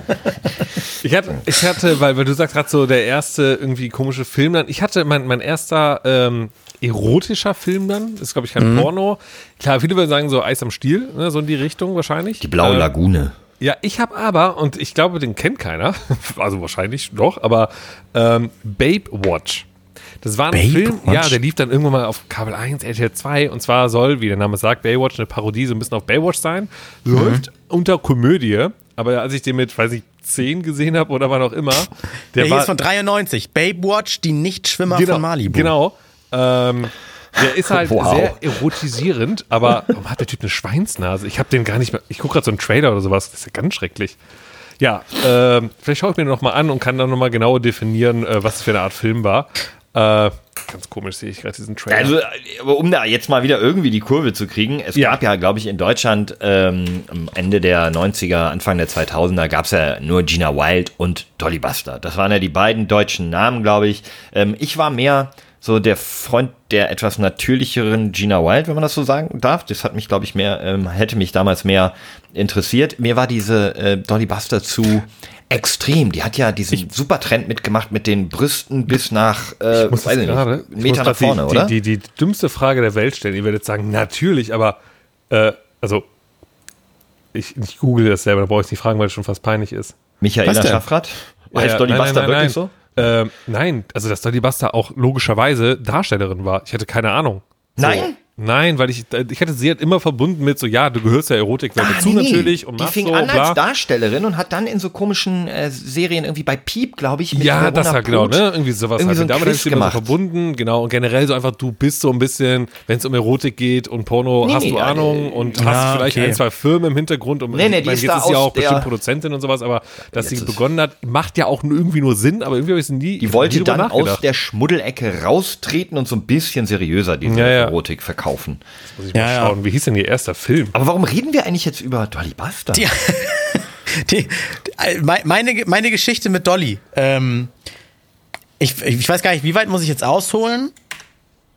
Ich hatte, ich hatte, weil, weil du sagst gerade so, der erste irgendwie komische Film dann. Ich hatte mein, mein erster ähm, erotischer Film dann, ist glaube ich kein Porno. Klar, viele würden sagen so Eis am Stiel, ne, so in die Richtung wahrscheinlich. Die blaue Äh, Lagune. Ja, ich habe aber, und ich glaube, den kennt keiner, also wahrscheinlich doch, aber ähm, Babe Watch. Das war ein Babe Film, ja, der lief dann irgendwann mal auf Kabel 1, RTL 2 und zwar soll, wie der Name sagt, Baywatch eine Parodie so ein bisschen auf Baywatch sein. Läuft unter Komödie, aber als ich den mit, weiß ich, 10 gesehen habe oder wann auch immer, der Der war ist von 93. Babe Watch, die Nichtschwimmer genau, von Malibu. Genau. Ähm, der ist halt Wow. sehr erotisierend, aber warum hat der Typ eine Schweinsnase? Ich habe den gar nicht mehr. Ich gucke gerade so einen Trailer oder sowas. Das ist ja ganz schrecklich. Ja, ähm, vielleicht schaue ich mir noch mal an und kann dann noch mal genauer definieren, äh, was es für eine Art Film war. Äh, ganz komisch sehe ich gerade diesen Trailer. Also, aber um da jetzt mal wieder irgendwie die Kurve zu kriegen, es Ja. gab ja, glaube ich, in Deutschland ähm, am Ende der 90er, Anfang der 2000er gab es ja nur Gina Wild und Dolly Buster. Das waren ja die beiden deutschen Namen, glaube ich. Ähm, ich war mehr so der Freund der etwas natürlicheren Gina Wild, wenn man das so sagen darf. Das hat mich, glaube ich, mehr, ähm, hätte mich damals mehr interessiert. Mir war diese äh, Dolly Buster zu extrem. Die hat ja diesen super Trend mitgemacht mit den Brüsten bis nach, äh, weiß ich nicht, gerade- ich Meter nach vorne, die, oder? Die, die, die dümmste Frage der Welt stellen. Ihr werdet sagen, natürlich, aber äh, also ich, ich google das selber, da brauche ich nicht fragen, weil es schon fast peinlich ist. Michaela? Schaffrath? Heißt ja, Dolly nein, Buster nein, wirklich nein, so? Ähm, nein, also dass Dolly Buster auch logischerweise Darstellerin war. Ich hatte keine Ahnung. So. Nein? Nein, weil ich, ich hatte sie halt immer verbunden mit so, ja, du gehörst der Erotikwelt dazu natürlich und die machst fing so, an bla. als Darstellerin und hat dann in so komischen äh, Serien irgendwie bei Piep, glaube ich, mit Ja, Verona das halt genau, ne? Irgendwie sowas irgendwie halt. so Damit habe ich sie immer so verbunden, genau. Und generell so einfach, du bist so ein bisschen, wenn es um Erotik geht und Porno, Nee, hast nee, du ja, Ahnung äh, und ja, hast vielleicht okay. ein, zwei Firmen im Hintergrund. Und Nee, nee, ich die meine, ist jetzt da ist sie ja auch bestimmt Produzentin und sowas, aber dass sie begonnen hat, macht ja auch nur irgendwie nur Sinn, aber irgendwie habe ich es nie Die wollte nie dann aus der Schmuddelecke raustreten und so ein bisschen seriöser diese Ja, ja. Erotik verkaufen. Muss ich mal Ja, ja. schauen, wie hieß denn ihr erster Film? Aber warum reden wir eigentlich jetzt über Dolly Buster? Die, die, die, meine, meine Geschichte mit Dolly. Ähm, ich, ich weiß gar nicht, wie weit muss ich jetzt ausholen?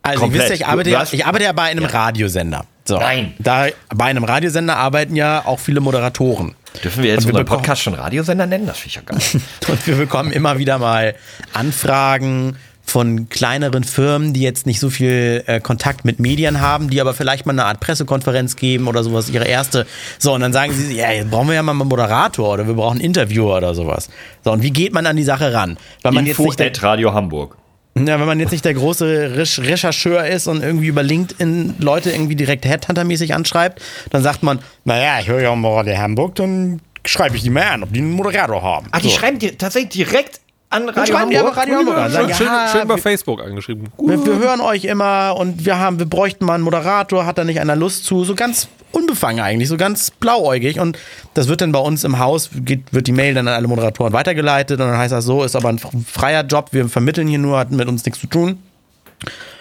Also, Komplett. ihr wisst ja, ich arbeite, ja, ich arbeite ja bei einem Radiosender. So. Nein. Da, bei einem Radiosender arbeiten ja auch viele Moderatoren. Dürfen wir jetzt wir unseren Podcast schon Radiosender nennen? Das finde ich ja geil. Und wir bekommen immer wieder mal Anfragen von kleineren Firmen, die jetzt nicht so viel äh, Kontakt mit Medien haben, die aber vielleicht mal eine Art Pressekonferenz geben oder sowas, ihre erste. So, und dann sagen sie, ja, jetzt brauchen wir ja mal einen Moderator oder wir brauchen einen Interviewer oder sowas. So, und wie geht man an die Sache ran? Weil man jetzt Info nicht der, at Radio Hamburg. ja, wenn man jetzt nicht der große Rech Rechercheur ist und irgendwie über LinkedIn Leute irgendwie direkt Headhunter-mäßig anschreibt, dann sagt man, naja, ich höre ja mal Radio Hamburg, dann schreibe ich die mal an, ob die einen Moderator haben. Ach, die So. schreiben dir tatsächlich direkt an Radio schreiben die Hamburg? Radio Hamburg an. Sagen, schön, ja, schön über wir- Facebook angeschrieben. wir, wir hören euch immer und wir haben, wir bräuchten mal einen Moderator, hat da nicht einer Lust zu, so ganz unbefangen eigentlich, so ganz blauäugig und das wird dann bei uns im Haus, geht, wird die Mail dann an alle Moderatoren weitergeleitet und dann heißt das so, ist aber ein freier Job, wir vermitteln hier nur, hat mit uns nichts zu tun.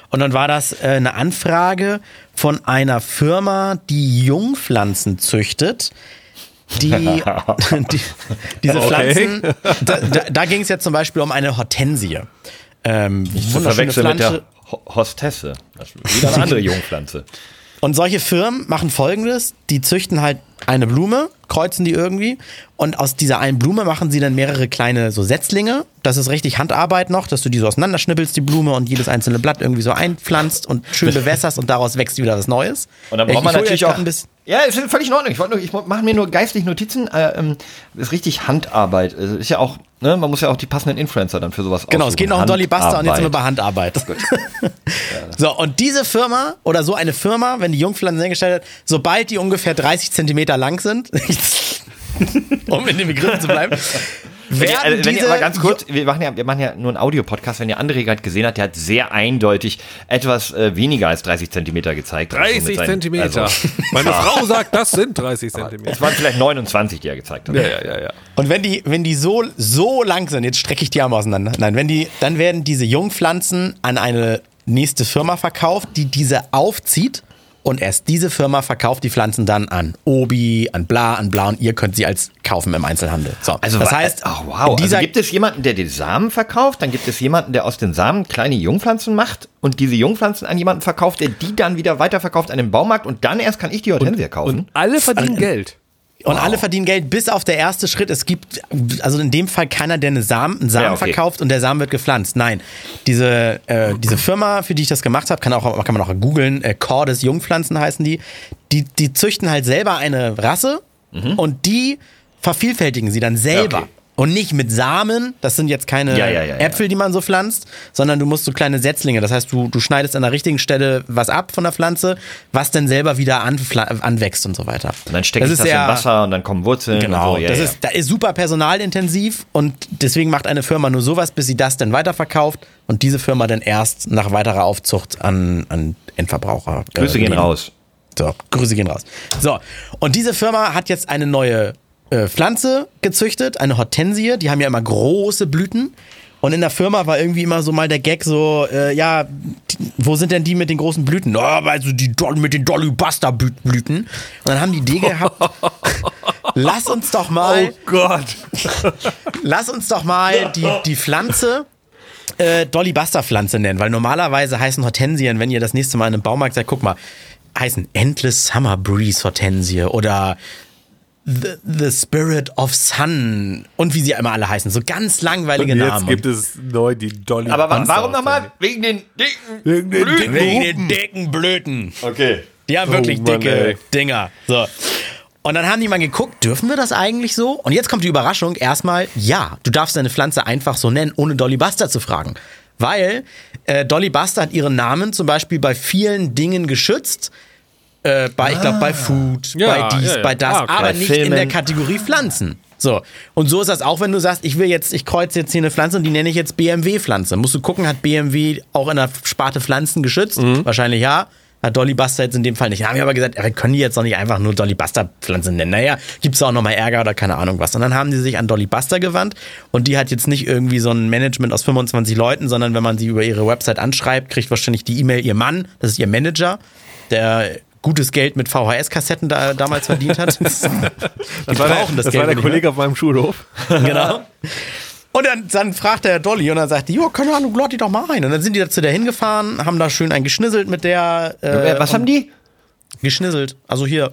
Und dann war das äh, eine Anfrage von einer Firma, die Jungpflanzen züchtet. Die, die diese Okay. Pflanzen, da, da, da ging es jetzt zum Beispiel um eine Hortensie. Ähm, Zu wunderschöne verwechseln mit Pflanze. der Ho- Hostesse. Das ist wieder eine andere Jungpflanze. Und solche Firmen machen folgendes: Die züchten halt eine Blume, kreuzen die irgendwie und aus dieser einen Blume machen sie dann mehrere kleine so Setzlinge. Das ist richtig Handarbeit noch, dass du die so auseinanderschnippelst, die Blume und jedes einzelne Blatt irgendwie so einpflanzt und schön bewässerst und daraus wächst wieder was Neues. Und dann braucht man ich natürlich auch. ein bisschen- Ja, ist völlig in Ordnung. Ich, nur- ich mache mir nur geistig Notizen. Äh, ähm, ist richtig Handarbeit. Also Ist ja auch, ne, man muss ja auch die passenden Influencer dann für sowas Genau, es geht noch um Dolly Buster und jetzt sind wir Handarbeit. bei Handarbeit. so, und diese Firma oder so eine Firma, wenn die Jungpflanzen hergestellt hat, sobald die ungefähr 30 Zentimeter lang sind, um in den Begriffen zu bleiben, Wenn ihr, also, wenn ihr aber ganz kurz, wir machen ja, wir machen ja nur einen Audiopodcast, wenn ihr André gerade gesehen hat, der hat sehr eindeutig etwas äh, weniger als 30 Zentimeter gezeigt. Also mit 30 seinen- Zentimeter. Also, Meine Frau sagt, das sind 30 es Zentimeter. waren vielleicht 29, die er gezeigt hat. Ja, ja, ja, ja. Und wenn die, wenn die so, so lang sind, jetzt strecke ich die Arme auseinander. Nein, wenn die, dann werden diese Jungpflanzen an eine nächste Firma verkauft, die diese aufzieht. Und erst diese Firma verkauft die Pflanzen dann an Obi, an Bla, an Bla und ihr könnt sie als kaufen im Einzelhandel. So, Also das heißt, oh, wow. Also gibt es jemanden, der die Samen verkauft, dann gibt es jemanden, der aus den Samen kleine Jungpflanzen macht und diese Jungpflanzen an jemanden verkauft, der die dann wieder weiterverkauft an den Baumarkt und dann erst kann ich die Hortensie kaufen. Und alle verdienen Geld. Und alle verdienen Geld, bis auf der erste Schritt. Es gibt, also in dem Fall keiner, der eine Samen, einen Samen Ja, okay. verkauft und der Samen wird gepflanzt. Nein, diese, äh, diese Firma, für die ich das gemacht habe, kann, auch, kann man auch googeln, äh, Cordes Jungpflanzen heißen die. die. Die züchten halt selber eine Rasse und die vervielfältigen sie dann selber. Mhm. Okay. Und nicht mit Samen, das sind jetzt keine Ja, ja, ja, ja. Äpfel, die man so pflanzt, sondern du musst so kleine Setzlinge. Das heißt, du, du schneidest an der richtigen Stelle was ab von der Pflanze, was dann selber wieder anwächst und so weiter. Und dann stecke ich das in sehr- Wasser und dann kommen Wurzeln. Genau, so. ja, das ja. ist, da ist super personalintensiv und deswegen macht eine Firma nur sowas, bis sie das dann weiterverkauft und diese Firma dann erst nach weiterer Aufzucht an, an Endverbraucher. Grüße äh, gehen raus. So, Grüße gehen raus. So, und diese Firma hat jetzt eine neue äh, Pflanze gezüchtet, eine Hortensie, die haben ja immer große Blüten. Und in der Firma war irgendwie immer so mal der Gag so, äh, ja, die, wo sind denn die mit den großen Blüten? Oh, also die mit den Dolly Buster Blüten. Und dann haben die Idee gehabt, lass uns doch mal, Oh Gott. lass uns doch mal die, die Pflanze äh, Dolly Buster Pflanze nennen, weil normalerweise heißen Hortensien, wenn ihr das nächste Mal in einem Baumarkt seid, guck mal, heißen Endless Summer Breeze Hortensie oder The, the Spirit of Sun und wie sie immer alle heißen. So ganz langweilige Und jetzt Namen. gibt es neu die Dolly. Aber Buster warum nochmal? Wegen den dicken Wegen den Blüten. Wegen den dicken Blüten. Okay. Die haben wirklich Oh Mann, dicke ey. Dinger. So. Und dann haben die mal geguckt, dürfen wir das eigentlich so? Und jetzt kommt die Überraschung. Erstmal, ja, du darfst deine Pflanze einfach so nennen, ohne Dolly Buster zu fragen. Weil äh, Dolly Buster hat ihren Namen zum Beispiel bei vielen Dingen geschützt. Äh, bei, ich glaube, bei Food, Ja, bei dies, ja, ja. bei das, Ah, okay. aber Bei nicht in Filmen. der Kategorie Pflanzen. So. Und so ist das auch, wenn du sagst, ich will jetzt, ich kreuze jetzt hier eine Pflanze und die nenne ich jetzt BMW-Pflanze. Musst du gucken, hat BMW auch in der Sparte Pflanzen geschützt? Mhm. Wahrscheinlich ja. Hat Dolly Buster jetzt in dem Fall nicht. Da haben wir aber gesagt, wir können die jetzt doch nicht einfach nur Dolly Buster Pflanze nennen. Naja, gibt's da auch nochmal Ärger oder keine Ahnung was. Und dann haben die sich an Dolly Buster gewandt und die hat jetzt nicht irgendwie so ein Management aus 25 Leuten, sondern wenn man sie über ihre Website anschreibt, kriegt wahrscheinlich die E-Mail ihr Mann, das ist ihr Manager, der gutes Geld mit VHS-Kassetten da, damals verdient hat. das war der, das war der mehr. Kollege auf meinem Schulhof. Genau. Und dann, dann fragt der Dolly und dann sagt die, jo, keine Ahnung, lad die doch mal ein. Und dann sind die da zu der hingefahren, haben da schön ein geschnisselt mit der. Äh, Was haben die? Geschnisselt. Also hier,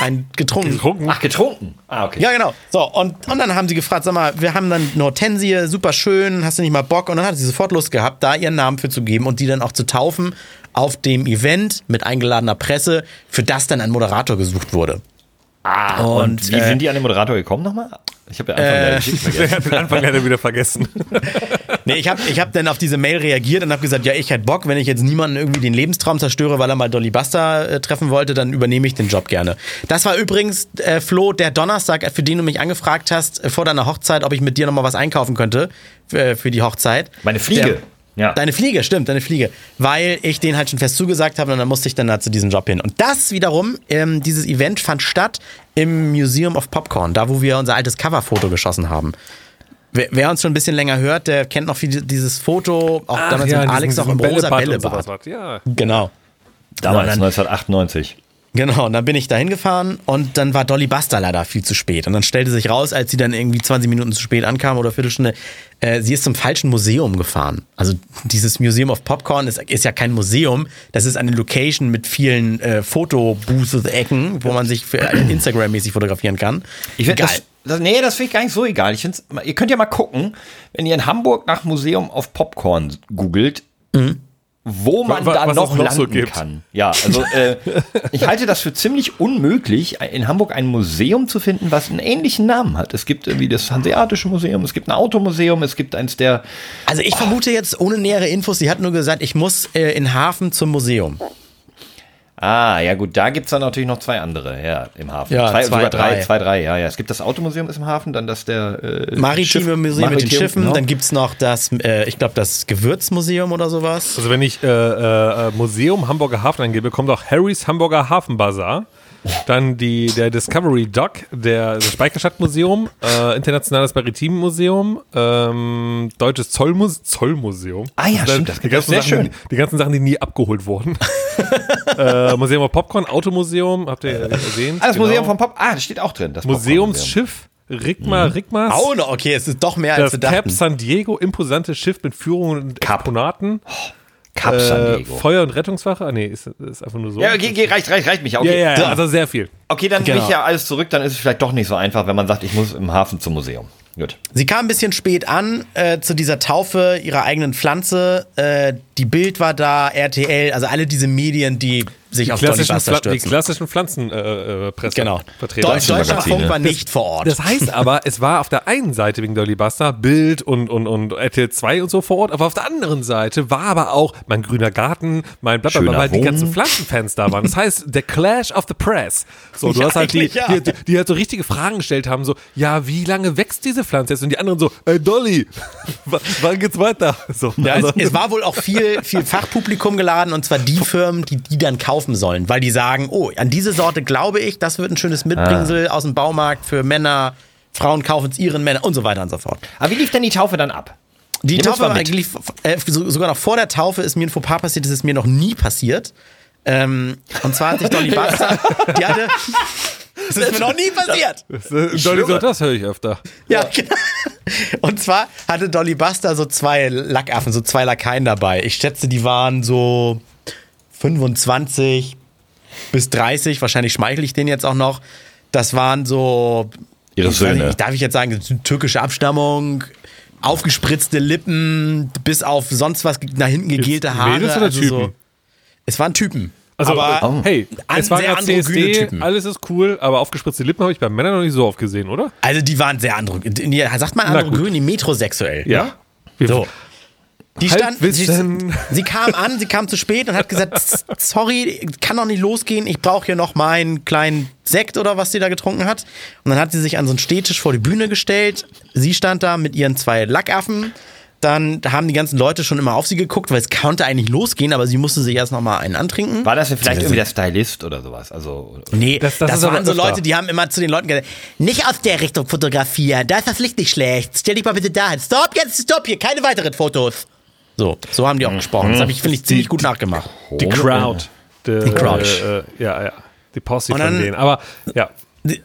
ein getrunken. Getrunken. Ach, getrunken. Ah, okay. Ja, genau. So, und, und dann haben sie gefragt, sag mal, wir haben dann eine Hortensie, super schön, hast du nicht mal Bock? Und dann hat sie sofort Lust gehabt, da ihren Namen für zu geben und die dann auch zu taufen auf dem Event mit eingeladener Presse, für das dann ein Moderator gesucht wurde. Ah, und, Und, wie äh, sind die an den Moderator gekommen nochmal? Ich habe ja Geschichte Der vergessen. den Anfang leider wieder vergessen. Nee, ich habe ich hab dann auf diese Mail reagiert und habe gesagt, ja, ich hätte Bock, wenn ich jetzt niemanden irgendwie den Lebenstraum zerstöre, weil er mal Dolly Buster äh, treffen wollte, dann übernehme ich den Job gerne. Das war übrigens, äh, Flo, der Donnerstag, äh, für den du mich angefragt hast, äh, vor deiner Hochzeit, ob ich mit dir nochmal was einkaufen könnte äh, für die Hochzeit. Meine Fliege. Der, Ja. Deine Fliege, stimmt, deine Fliege. Weil ich den halt schon fest zugesagt habe und dann musste ich dann da zu diesem Job hin. Und das wiederum, ähm, dieses Event fand statt im Museum of Popcorn, da wo wir unser altes Coverfoto geschossen haben. Wer, wer uns schon ein bisschen länger hört, der kennt noch viel dieses Foto, auch damals mit Alex noch im rosa Bällebad. Ja. Genau. Damals, dann- 1998. Genau, und dann bin ich da hingefahren und dann war Dolly Buster leider viel zu spät. Und dann stellte sich raus, als sie dann irgendwie 20 Minuten zu spät ankam oder Viertelstunde, äh, sie ist zum falschen Museum gefahren. Also dieses Museum of Popcorn ist, ist ja kein Museum, das ist eine Location mit vielen äh, Fotobooth-Ecken, wo man sich für äh, Instagram-mäßig fotografieren kann. Ich find, Egal. das, das, nee, das finde ich gar nicht so egal. Ich find's, ihr könnt ja mal gucken, wenn ihr in Hamburg nach Museum of Popcorn googelt, wo man Wa- da was noch noch landen so kann. Ja, also äh, ich halte das für ziemlich unmöglich, in Hamburg ein Museum zu finden, was einen ähnlichen Namen hat. Es gibt irgendwie das Hanseatische Museum, es gibt ein Automuseum, es gibt eins der Also ich vermute jetzt ohne nähere Infos, sie hat nur gesagt, ich muss äh, in Hafen zum Museum. Ah, ja gut, da gibt's dann natürlich noch zwei andere, ja, im Hafen. Ja, zwei, zwei, sogar drei, drei. zwei, drei, ja, ja. Es gibt das Automuseum ist im Hafen, dann das der äh, Maritime Schiff- Museum mit den Maritim, Schiffen, genau. dann gibt's noch das, äh, ich glaube, das Gewürzmuseum oder sowas. Also wenn ich äh, äh, Museum Hamburger Hafen eingebe, kommt auch Harrys Hamburger Hafenbazar. Dann die, der Discovery Dock, der, das Speicherstadtmuseum, äh, Internationales Maritimmuseum, ähm, Deutsches Zollmuse Zollmuseum. Ah ja, Also stimmt, das die ganzen sehr Sachen, schön. Die, die ganzen Sachen, die nie abgeholt wurden. äh, Museum of Popcorn, Automuseum, habt ihr gesehen? Ah, das Genau. Museum vom Pop. Ah, das steht auch drin. Das. Museumsschiff, Rigma, Rigmas. Oh, no, okay, es ist doch mehr als Das wir Cap dachten. San Diego, imposante Schiff mit Führungen und Exponaten. Cap San Äh, Diego. Feuer- und Rettungswache? Ah, nee, ist, ist einfach nur so. Ja, okay, okay, reicht, reicht, reicht mich. ja, Okay, ja, ja, also sehr viel. okay dann Genau. ich ja alles zurück, dann ist es vielleicht doch nicht so einfach, wenn man sagt, ich muss im Hafen zum Museum. Gut. Sie kam ein bisschen spät an äh, zu dieser Taufe ihrer eigenen Pflanze. Äh, die Bild war da, RTL, also alle diese Medien, die sich auf Klassischen Buster Pfla die stürzen. klassischen Pflanzenpresse äh, Presse Genau. Deutsch, Deutschlandfunk war nicht vor Ort. Das heißt aber, es war auf der einen Seite wegen Dolly Buster Bild und, und, und RTL 2 und so vor Ort, aber auf der anderen Seite war aber auch mein grüner Garten, mein blablabla, weil die ganzen Pflanzenfans da waren. Das heißt, der Clash of the Press. So, du Ja, hast halt die, ja. die, die, die halt so richtige Fragen gestellt haben, so, ja, wie lange wächst diese Pflanze jetzt? Und die anderen so, ey Dolly, wann geht's weiter? So, Ja, also- es, es war wohl auch viel, viel Fachpublikum geladen und zwar die Firmen, die die dann kaufen kaufen sollen, weil die sagen, oh, an diese Sorte glaube ich, das wird ein schönes Mitbringsel aus dem Baumarkt für Männer, Frauen kaufen es ihren Männern und so weiter und so fort. Aber wie lief denn die Taufe dann ab? Die Nimm Taufe eigentlich, äh, so- sogar noch vor der Taufe ist mir ein Fauxpas passiert, das ist mir noch nie passiert. Ähm, und zwar hat sich Dolly Buster, die hatte, das ist mir noch nie passiert. Dolly so, das höre ich öfter. Ja, genau. Und zwar hatte Dolly Buster so zwei Lackaffen, so zwei Lakaien dabei. Ich schätze, die waren so 25 bis 30. Wahrscheinlich schmeichel ich den jetzt auch noch. Das waren so. Ihre ich Söhne. Nicht, darf ich jetzt sagen, türkische Abstammung, aufgespritzte Lippen, bis auf sonst was nach hinten gegelte Haare. Mädels oder also So, Typen? es waren Typen. Also, aber äh, hey, an- es waren sehr androgyne CSD, Typen. alles ist cool, aber aufgespritzte Lippen habe ich bei Männern noch nicht so oft gesehen, oder? also die waren sehr androgyn. Nee, Sagt man gut. androgyn, die metrosexuell. Ja. So. Die stand, sie, sie kam an, sie kam zu spät und hat gesagt, "S- sorry, kann doch nicht losgehen, ich brauche hier noch meinen kleinen Sekt oder was sie da getrunken hat. Und dann hat sie sich an so einen Stehtisch vor die Bühne gestellt. Sie stand da mit ihren zwei Lackaffen. Dann haben die ganzen Leute schon immer auf sie geguckt, weil es konnte eigentlich losgehen, aber sie musste sich erst noch mal einen antrinken. War das denn vielleicht irgendwie der Stylist oder sowas? Also, Nee, Das- das, das waren so. Leute, die haben immer zu den Leuten gesagt, nicht aus der Richtung fotografieren, da ist das Licht nicht schlecht, stell dich mal bitte dahin. Stopp, jetzt stopp hier, keine weiteren Fotos. So, so haben die auch gesprochen. Das habe ich, finde ich, ziemlich gut nachgemacht. Die Crowd. Die, Crowd. Äh, äh, ja, ja. Die Posse Und von dann- denen. Aber ja,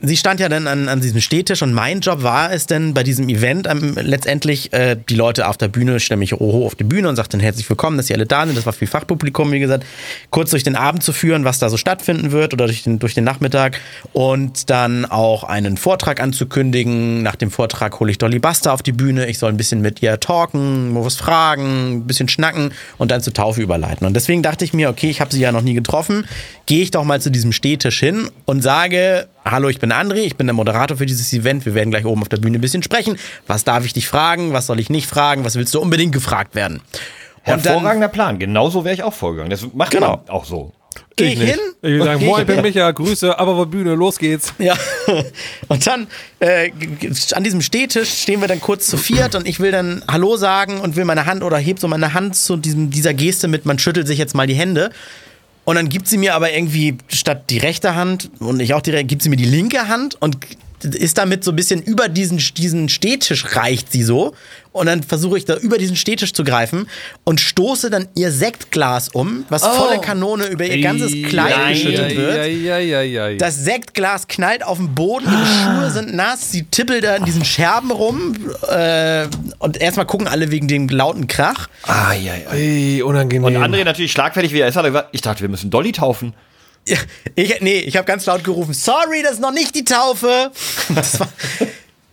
Sie- stand ja dann an, an diesem Stehtisch und mein Job war es denn bei diesem Event ähm, letztendlich äh, die Leute auf der Bühne, ich stelle mich hoch auf die Bühne und sagte dann herzlich willkommen, dass ihr alle da sind. Das war viel Fachpublikum, wie gesagt, kurz durch den Abend zu führen, was da so stattfinden wird oder durch den, durch den Nachmittag und dann auch einen Vortrag anzukündigen. Nach dem Vortrag hole ich Dolly Buster auf die Bühne. Ich soll ein bisschen mit ihr talken, was fragen, ein bisschen schnacken und dann zur Taufe überleiten. Und deswegen dachte ich mir, okay, ich habe sie ja noch nie getroffen, gehe ich doch mal zu diesem Stehtisch hin und sage, hallo, ich bin André, ich bin der Moderator für dieses Event. Wir werden gleich oben auf der Bühne ein bisschen sprechen. Was darf ich dich fragen? Was soll ich nicht fragen? Was willst du unbedingt gefragt werden? Und dann hervorragender Plan. Genauso wäre ich auch vorgegangen. Das macht Genau. man auch so. gehe ich hin. Ich will sagen, geh moin, ich bin. Micha, Grüße, aber auf der Bühne, los geht's. Ja, und dann äh, an diesem Stehtisch stehen wir dann kurz zu viert und ich will dann Hallo sagen und will meine Hand oder heb so meine Hand zu diesem, dieser Geste mit, man schüttelt sich jetzt mal die Hände. Und dann gibt sie mir aber irgendwie statt die rechte Hand und ich auch die rechte, gibt sie mir die linke Hand und ist damit so ein bisschen über diesen, diesen Stehtisch reicht sie so. Und dann versuche ich da über diesen Stehtisch zu greifen und stoße dann ihr Sektglas um, was volle Kanone über ihr ganzes Kleid Ja, geschüttet ja, wird. Ja, ja, ja, ja, ja. Das Sektglas knallt auf den Boden, ihre Schuhe sind nass, sie tippelt da in diesen Scherben rum äh, und erstmal gucken alle wegen dem lauten Krach. Ah, ja, ja. Ey, unangenehm. Und André natürlich schlagfertig, wie er ist, hat er gesagt, ich dachte, wir müssen Dolly taufen. Ich, nee, ich habe ganz laut gerufen, sorry, das ist noch nicht die Taufe. Das war,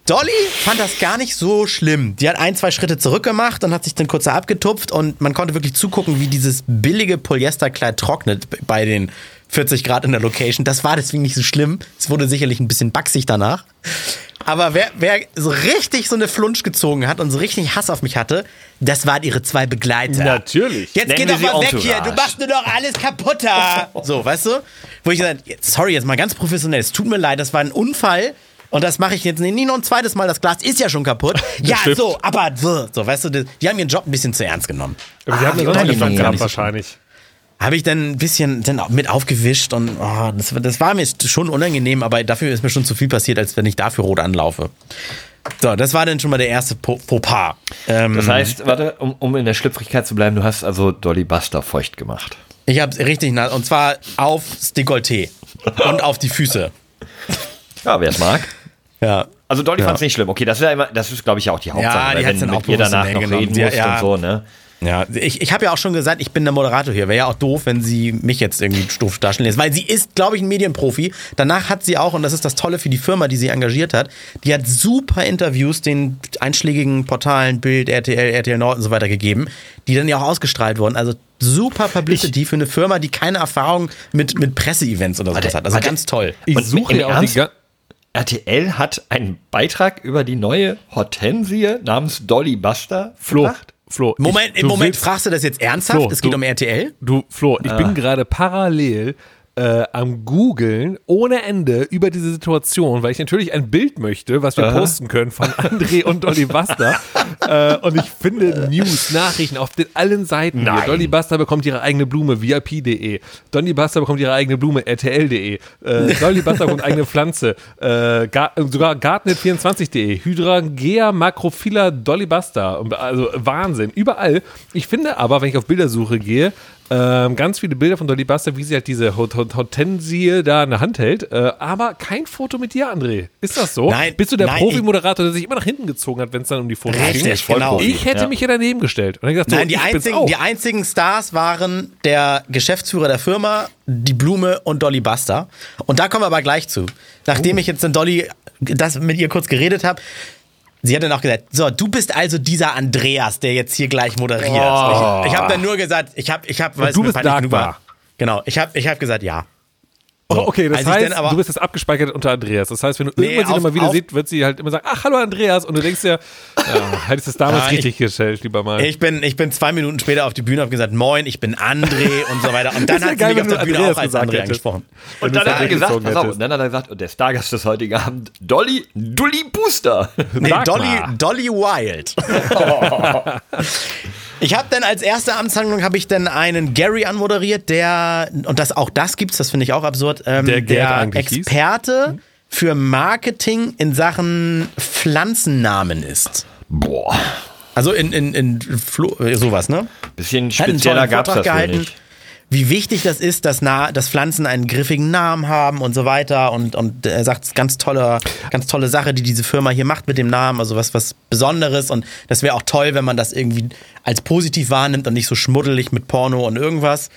Dolly fand das gar nicht so schlimm. Die hat ein, zwei Schritte zurückgemacht und hat sich dann kurz abgetupft und man konnte wirklich zugucken, wie dieses billige Polyesterkleid trocknet bei den 40 Grad in der Location. Das war deswegen nicht so schlimm. Es wurde sicherlich ein bisschen baxig danach. Aber wer, wer so richtig so eine Flunsch gezogen hat und so richtig Hass auf mich hatte, das waren ihre zwei Begleiter. Natürlich. Jetzt Nennen geh doch sie mal weg Entourage. hier, du machst nur doch alles kaputter. So, weißt du? Wo ich gesagt sorry, jetzt mal ganz professionell, es tut mir leid, das war ein Unfall. Und das mache ich jetzt nicht noch ein zweites Mal, das Glas ist ja schon kaputt. Ja, stimmt. so, aber so, so, weißt du, die, die haben ihren Job ein bisschen zu ernst genommen. Aber haben Ah, nicht fand gar gehabt, wahrscheinlich. Habe ich dann ein bisschen dann mit aufgewischt und oh, das, das war mir schon unangenehm, aber dafür ist mir schon zu viel passiert, als wenn ich dafür rot anlaufe. So, das war dann schon mal der erste Fauxpas. Ähm, Das heißt, warte, um, um in der Schlüpfrigkeit zu bleiben, du hast also Dolly Buster feucht gemacht. ich habe richtig nass, und zwar aufs Dekolleté und auf die Füße. Ja, wer es mag. Ja, Also Dolly fand es nicht schlimm. Okay, das ist ja immer, das ist, glaube ich, ja auch die Hauptsache, Ja, die wenn dann du auch mit ihr danach noch genommen. reden Ja, musst ja. und so, ne? Ja, ich, ich habe ja auch schon gesagt, ich bin der Moderator hier. Wäre ja auch doof, wenn sie mich jetzt irgendwie doof darstellen lässt. Weil sie ist, glaube ich, ein Medienprofi. Danach hat sie auch, und das ist das Tolle für die Firma, die sie engagiert hat, die hat super Interviews den einschlägigen Portalen, Bild, RTL, RTL Nord und so weiter gegeben, die dann ja auch ausgestrahlt wurden. Also super Publicity für eine Firma, die keine Erfahrung mit, mit Presseevents oder sowas hat. Also ganz toll. Ich suche ja auch die Ernst? RTL hat einen Beitrag über die neue Hortensie namens Dolly Buster Flo, gemacht. Flo. Moment, ich, im Moment willst- fragst du das jetzt ernsthaft? Flo, es geht du- um RTL? Du, Flo, Ah. ich bin gerade parallel äh, am googeln ohne Ende über diese Situation, weil ich natürlich ein Bild möchte, was wir posten können von André und Dolly Buster. äh, und ich finde News, Nachrichten auf den allen Seiten. Hier. Dolly Buster bekommt ihre eigene Blume, VIP.de. Dolly Buster bekommt ihre eigene Blume, RTL.de. Äh, Dolly Buster bekommt eigene Pflanze. Äh, Gar sogar Gartnet24.de. Hydrangea Macrophylla Dolly Buster. Also Wahnsinn. Überall. Ich finde aber, wenn ich auf Bildersuche gehe, ähm, ganz viele Bilder von Dolly Buster, wie sie halt diese Hot Hot Hortensie da in der Hand hält. Äh, aber kein Foto mit dir, André. Ist das so? Nein, Bist du der Profi-Moderator, der sich immer nach hinten gezogen hat, wenn es dann um die Fotos Richtig, ging? voll genau. Ich hätte Ja. mich ja daneben gestellt. Und dann gesagt, so, Nein, die ich bin's einzigen, die einzigen Stars waren der Geschäftsführer der Firma, die Blume und Dolly Buster. Und da kommen wir aber gleich zu. Nachdem Oh. ich jetzt in Dolly das mit ihr kurz geredet habe, sie hat dann auch gesagt, so, du bist also dieser Andreas, der jetzt hier gleich moderiert. Oh. Ich, ich habe dann nur gesagt, ich habe, ich habe, du bist war. Genau, ich habe, ich habe gesagt, ja. Oh, okay, das Als ich heißt, aber- du bist jetzt abgespeichert unter Andreas. Das heißt, wenn du Nee, irgendwann sie nochmal wieder sieht, wird sie halt immer sagen, ach, hallo Andreas. Und du denkst dir, ja, hättest du es damals Ja, ich- richtig gestellt, lieber mal. Ich bin, ich bin zwei Minuten später auf die Bühne, habe gesagt, moin, ich bin André und so weiter. Und dann ja hat geil, sie mich auf der Bühne Andreas auch als gesagt André hättest. angesprochen. Und du dann hat er gesagt, pass auf, und dann hat er gesagt, und der Stargast des heutigen Abend, Dolly, Dully Booster. Nee, Dolly. Dolly Wild. ich habe dann als erste Amtshandlung habe ich dann einen Gary anmoderiert, der und das auch das gibt's, das finde ich auch absurd, ähm, Der der eigentlich hieß? Experte für Marketing in Sachen Pflanzennamen ist. Boah, Also in in in Flo, äh, sowas, ne? bisschen spezieller gab's Vortrag das gehalten, nicht. Wie wichtig das ist, dass, na, dass Pflanzen einen griffigen Namen haben und so weiter. Und, und er sagt, es ist ganz tolle, ganz tolle Sache, die diese Firma hier macht mit dem Namen, also was, was Besonderes. Und das wäre auch toll, wenn man das irgendwie als positiv wahrnimmt und nicht so schmuddelig mit Porno und irgendwas.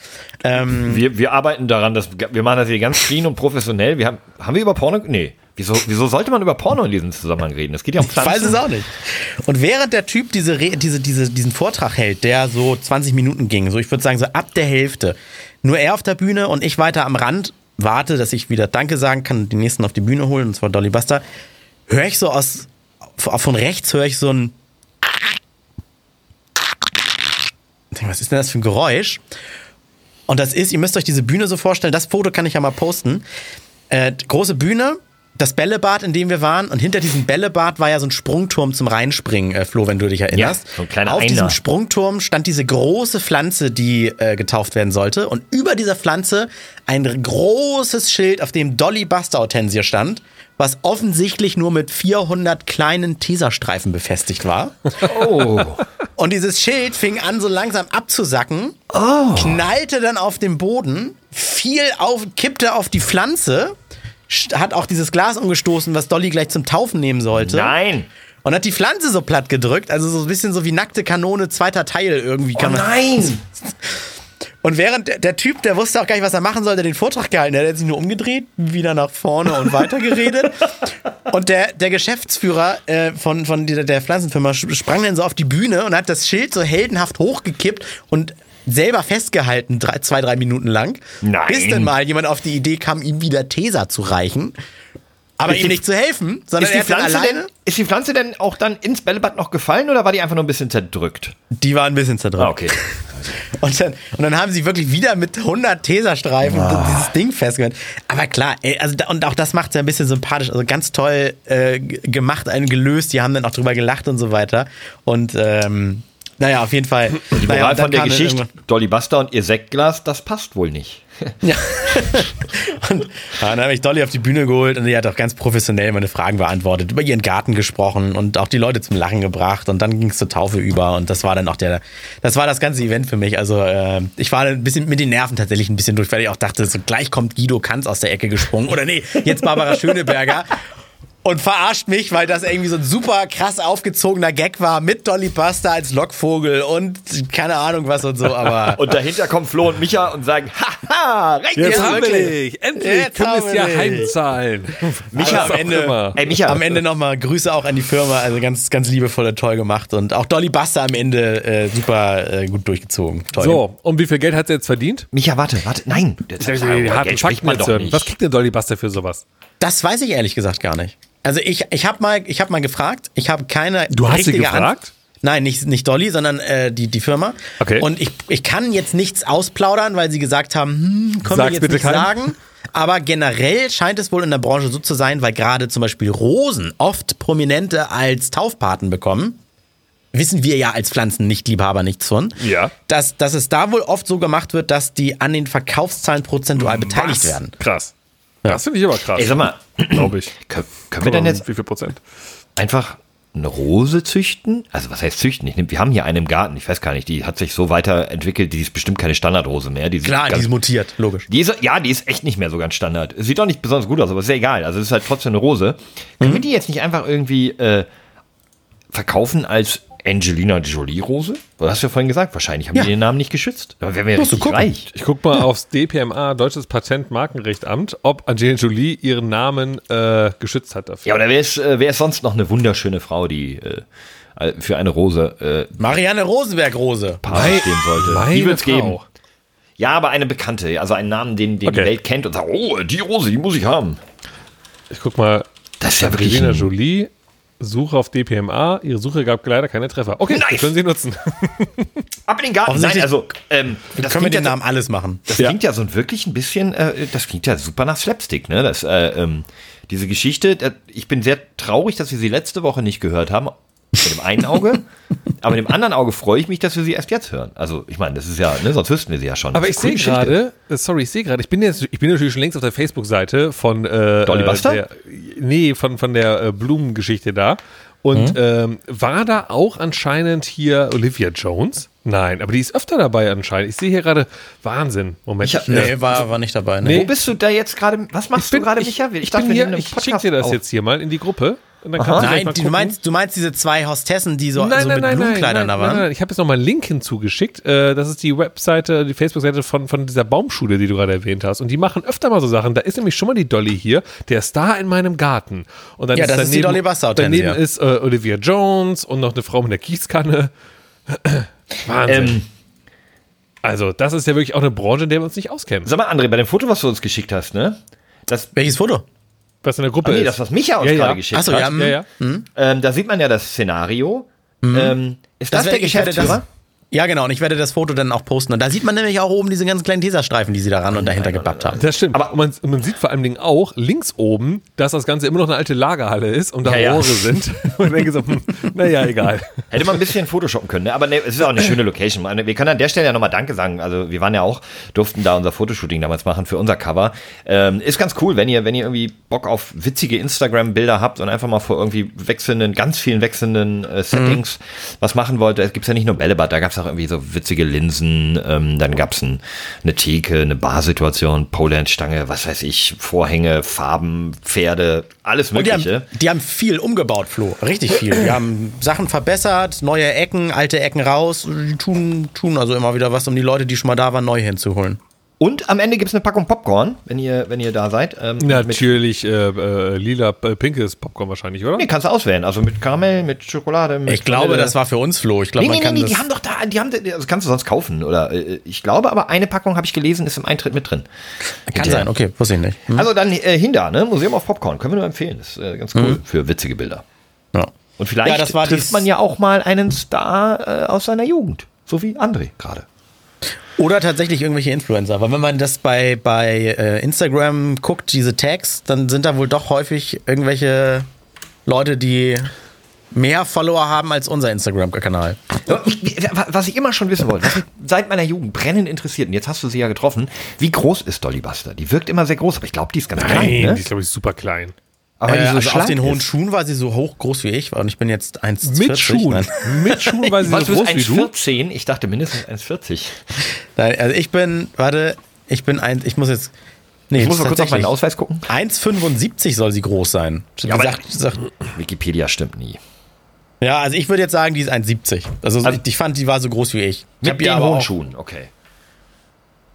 Ähm, Wir, wir arbeiten daran, dass wir machen das hier ganz clean und professionell. Wir haben, haben wir über Porno? Nee. Wieso, wieso sollte man über Porno in diesem Zusammenhang reden? Es geht ja um Ich Pflanzen. weiß es auch nicht. Und während der Typ diese, diese, diese, diesen Vortrag hält, der so 20 Minuten ging, so ich würde sagen so ab der Hälfte, nur er auf der Bühne und ich weiter am Rand, warte, dass ich wieder Danke sagen kann und die nächsten auf die Bühne holen, und zwar Dolly Buster, höre ich so aus, von rechts höre ich so ein Ich was ist denn das für ein Geräusch? Und das ist, ihr müsst euch diese Bühne so vorstellen, das Foto kann ich ja mal posten. Äh, große Bühne, das Bällebad, in dem wir waren, und hinter diesem Bällebad war ja so ein Sprungturm zum Reinspringen, äh, Flo, wenn du dich erinnerst. Ja, so ein kleiner Auf Einer. diesem Sprungturm stand diese große Pflanze, die äh, getauft werden sollte, und über dieser Pflanze ein großes Schild, auf dem Dolly Buster Hortensie stand, was offensichtlich nur mit 400 kleinen Teserstreifen befestigt war. Oh. Und dieses Schild fing an, so langsam abzusacken, knallte dann auf den Boden, fiel auf, kippte auf die Pflanze, hat auch dieses Glas umgestoßen, was Dolly gleich zum Taufen nehmen sollte. Nein. Und hat die Pflanze so platt gedrückt, also so ein bisschen so wie nackte Kanone, zweiter Teil irgendwie. Kann man, Oh Nein. und während der, der Typ, der wusste auch gar nicht, was er machen sollte, den Vortrag gehalten, der hat sich nur umgedreht, wieder nach vorne und weitergeredet. und der, der Geschäftsführer äh, von, von dieser, der Pflanzenfirma sprang dann so auf die Bühne und hat das Schild so heldenhaft hochgekippt und selber festgehalten, drei, zwei, drei Minuten lang. Nein. Bis dann mal jemand auf die Idee kam, ihm wieder Tesa zu reichen. Aber Ist ihm die- nicht zu helfen, sondern Ist die, Pflanze denn, ist die Pflanze denn auch dann ins Bällebad noch gefallen oder war die einfach nur ein bisschen zerdrückt? Die war ein bisschen zerdrückt. Ah, okay. Und dann, und dann haben sie wirklich wieder mit 100 Teserstreifen dieses Ding festgemacht. Aber klar, ey, also und auch das macht es ja ein bisschen sympathisch. Also ganz toll äh, gemacht, einen gelöst. Die haben dann auch drüber gelacht und so weiter. Und ähm, naja, auf jeden Fall. Die naja, Moral dann von der Geschichte, Dolly Buster und ihr Sektglas, das passt wohl nicht. Ja. und dann habe ich Dolly auf die Bühne geholt und die hat auch ganz professionell meine Fragen beantwortet, über ihren Garten gesprochen und auch die Leute zum Lachen gebracht und dann ging es zur Taufe über und das war dann auch der, das war das ganze Event für mich. Also äh, ich war ein bisschen mit den Nerven tatsächlich ein bisschen durch, weil ich auch dachte, so gleich kommt Guido Kanz aus der Ecke gesprungen oder nee, jetzt Barbara Schöneberger. Und verarscht mich, weil das irgendwie so ein super krass aufgezogener Gag war mit Dolly Buster als Lockvogel und keine Ahnung was und so, aber Und dahinter kommen Flo und Micha und sagen, haha, recht. Jetzt Ja, haben wir dich. Endlich Jetzt können es ja heimzahlen. Micha, am Ende. Ey, Micha. am Ende nochmal Grüße auch an die Firma, also ganz, ganz liebevoll und toll gemacht und auch Dolly Buster am Ende äh, super äh, gut durchgezogen. Toll. So, und wie viel Geld hat sie jetzt verdient? Micha, warte, warte, nein. Das, Geld spricht Fakten man jetzt doch hören. nicht. Was kriegt denn Dolly Buster für sowas? Das weiß ich ehrlich gesagt gar nicht. Also ich, ich habe mal, ich hab mal gefragt, ich habe keine Du hast sie gefragt? Nein, nicht, nicht Dolly, sondern äh, die, die Firma. Okay. Und ich, ich kann jetzt nichts ausplaudern, weil sie gesagt haben, hm, können Sag's wir jetzt bitte nicht keinem. sagen. Aber generell scheint es wohl in der Branche so zu sein, weil gerade zum Beispiel Rosen oft Prominente als Taufpaten bekommen. wissen wir ja als Pflanzennichtliebhaber nichts von. Ja. Dass, dass es da wohl oft so gemacht wird, dass die an den Verkaufszahlen prozentual beteiligt Was? werden. Krass. Das finde ich aber krass. Ey, sag mal, glaube ich. können, können wir denn jetzt Wie viel Prozent? einfach eine Rose züchten? Also was heißt züchten? Ich nehm, wir haben hier eine im Garten, ich weiß gar nicht, die hat sich so weiterentwickelt, die ist bestimmt keine Standardrose mehr. Die Klar, die ganz, ist mutiert, logisch. die ist, ja, die ist echt nicht mehr so ganz Standard. Sieht auch nicht besonders gut aus, aber ist ja egal. Also es ist halt trotzdem eine Rose. Können wir die jetzt nicht einfach irgendwie äh, verkaufen als Angelina Jolie-Rose? Du hast ja vorhin gesagt, wahrscheinlich haben Ja. die den Namen nicht geschützt. Aber wären wir ja du richtig reich. Ich guck mal aufs DPMA, Deutsches Patent-Markenrechtamt, ob Angelina Jolie ihren Namen äh, geschützt hat dafür. Ja, oder wer ist, äh, wer ist sonst noch eine wunderschöne Frau, die äh, für eine Rose äh, Marianne Rosenberg-Rose. Stehen sollte? Meine die wird's Frau. geben. Ja, aber eine bekannte, also einen Namen, den, den Okay. die Welt kennt und sagt, oh, die Rose, die muss ich haben. Ich guck mal, Das ist ja wirklich Angelina Jolie, Suche auf DPMA, ihre Suche gab leider keine Treffer. Okay, Nice. können sie nutzen. ab in den Garten. Nein, also ähm, das Können wir den ja, Namen alles machen. das Ja. klingt ja so ein wirklich ein bisschen, äh, das klingt ja super nach Slapstick, ne? Das, äh, ähm, diese Geschichte, äh, ich bin sehr traurig, dass wir sie letzte Woche nicht gehört haben. Mit dem einen Auge. aber mit dem anderen Auge freue ich mich, dass wir sie erst jetzt hören. Also, ich meine, das ist ja, ne, sonst wüssten wir sie ja schon. Aber ich sehe gerade, äh, sorry, ich sehe gerade, ich bin jetzt, ich bin natürlich schon längst auf der Facebook-Seite von äh, Dolly Buster? der, nee, von, von der äh, Blumengeschichte da. Und ähm, war da auch anscheinend hier Olivia Jones? Nein, aber die ist öfter dabei anscheinend. Ich sehe hier gerade Wahnsinn. Moment. Ich hab- äh, Nee, war, war nicht dabei. Nee. Wo bist du da jetzt gerade? Was machst du gerade, Micha? Ich, dachte, bin wir hier, ich schicke dir das auf. jetzt hier mal in die Gruppe. Und dann kannst du gleich Nein, du, meinst, du meinst diese zwei Hostessen, die so, Nein, so nein, mit nein, nein, Blumenkleidern nein, da waren? nein, nein. Ich habe jetzt nochmal einen Link hinzugeschickt. Äh, das ist die Webseite, die Facebook-Seite von, von dieser Baumschule, die du gerade erwähnt hast. Und die machen öfter mal so Sachen. Da ist nämlich schon mal die Dolly hier, der Star in meinem Garten. Und dann Ja, das ist die Dolly Buster Daneben ist äh, Olivia Jones und noch eine Frau mit der Gießkanne. Wahnsinn. Ähm, also, das ist ja wirklich auch eine Branche, in der wir uns nicht auskennen. sag mal, André, bei dem Foto, was du uns geschickt hast, ne? Das, Welches Foto? Was in der Gruppe ah, nee, ist. das, was Micha uns Ja, ja. gerade geschickt Ach so, hat. ja, ja, ja. Ähm, da sieht man ja das Szenario. Ähm, ist das, werde- der Geschäftsführer? Ja, genau. Und ich werde das Foto dann auch posten. Und da sieht man nämlich auch oben diese ganz kleinen Teserstreifen, die sie daran und dahinter gebappt haben. Das stimmt. Aber- man, man sieht vor allen Dingen auch links oben, dass das Ganze immer noch eine alte Lagerhalle ist und da Ja, ja. Rohre sind. Und ich denke so, hm, naja, egal. Hätte man ein bisschen photoshoppen können, ne? aber ne, es ist auch eine schöne Location. Wir können an der Stelle ja nochmal Danke sagen. Also wir waren ja auch, durften da unser Fotoshooting damals machen für unser Cover. Ähm, ist ganz cool, wenn ihr, wenn ihr irgendwie Bock auf witzige Instagram-Bilder habt und einfach mal vor irgendwie wechselnden, ganz vielen wechselnden äh, Settings was machen wollt. Es gibt ja nicht nur Bällebad, da gab es auch irgendwie so witzige Linsen, ähm, dann gab es ein, eine Theke, eine Barsituation, Pole-Stange, was weiß ich, Vorhänge, Farben, Pferde, alles Und die Mögliche. haben, die haben viel umgebaut, Flo. Richtig viel. Die haben Sachen verbessert, neue Ecken, alte Ecken raus. Die tun, tun also immer wieder was, um die Leute, die schon mal da waren, neu hinzuholen. Und am Ende gibt's eine Packung Popcorn, wenn ihr, wenn ihr da seid. Ähm, mit, Natürlich äh, äh, lila, äh, pinkes Popcorn wahrscheinlich, oder? nee, kannst du auswählen. Also mit Karamell, mit Schokolade, mit Ich glaube, Vanille. das war für uns, Flo. Ich glaube, Nee, nee, man nee, kann nee, das. die haben doch da, die haben, das kannst du sonst kaufen, oder? äh, Ich glaube, aber eine Packung habe ich gelesen, ist im Eintritt mit drin. kann der- sein, okay, wusste ich nicht. Hm? Also dann äh, Hinda, ne? Museum auf Popcorn, können wir nur empfehlen. Das ist äh, ganz cool für witzige Bilder. Ja. Und vielleicht Ja, das war trifft man ja auch mal einen Star äh, aus seiner Jugend. So wie André gerade. Oder tatsächlich irgendwelche Influencer. Weil wenn man das bei, bei äh, Instagram guckt, diese Tags, dann sind da wohl doch häufig irgendwelche Leute, die mehr Follower haben als unser Instagram-Kanal. Was ich immer schon wissen wollte, was mich seit meiner Jugend brennend interessiert, und jetzt hast du sie ja getroffen, wie groß ist Dolly Buster? Die wirkt immer sehr groß, aber ich glaube, die ist ganz klein, Nein, ne? die ist, glaube ich, super klein. Aber Äh, so also auf den hohen ist. Schuhen war sie so hoch groß wie ich und ich bin jetzt 1,40. Mit Schuhen. Nein. Mit Schuhen, weil sie Was, so du groß wie du. 1,14? Ich dachte mindestens 1,40. Nein, also ich bin, warte, ich bin ein, ich muss jetzt. Nee, Ich muss mal kurz auf meinen. Ausweis gucken. 1,75 soll sie groß sein. Ja, aber- Sagt- sagt- Wikipedia stimmt nie. ja, also ich würde jetzt sagen, die ist 1,70. Also, Also- ich, ich fand, die war so groß wie ich. ich Mit den hohen auch- Schuhen, okay.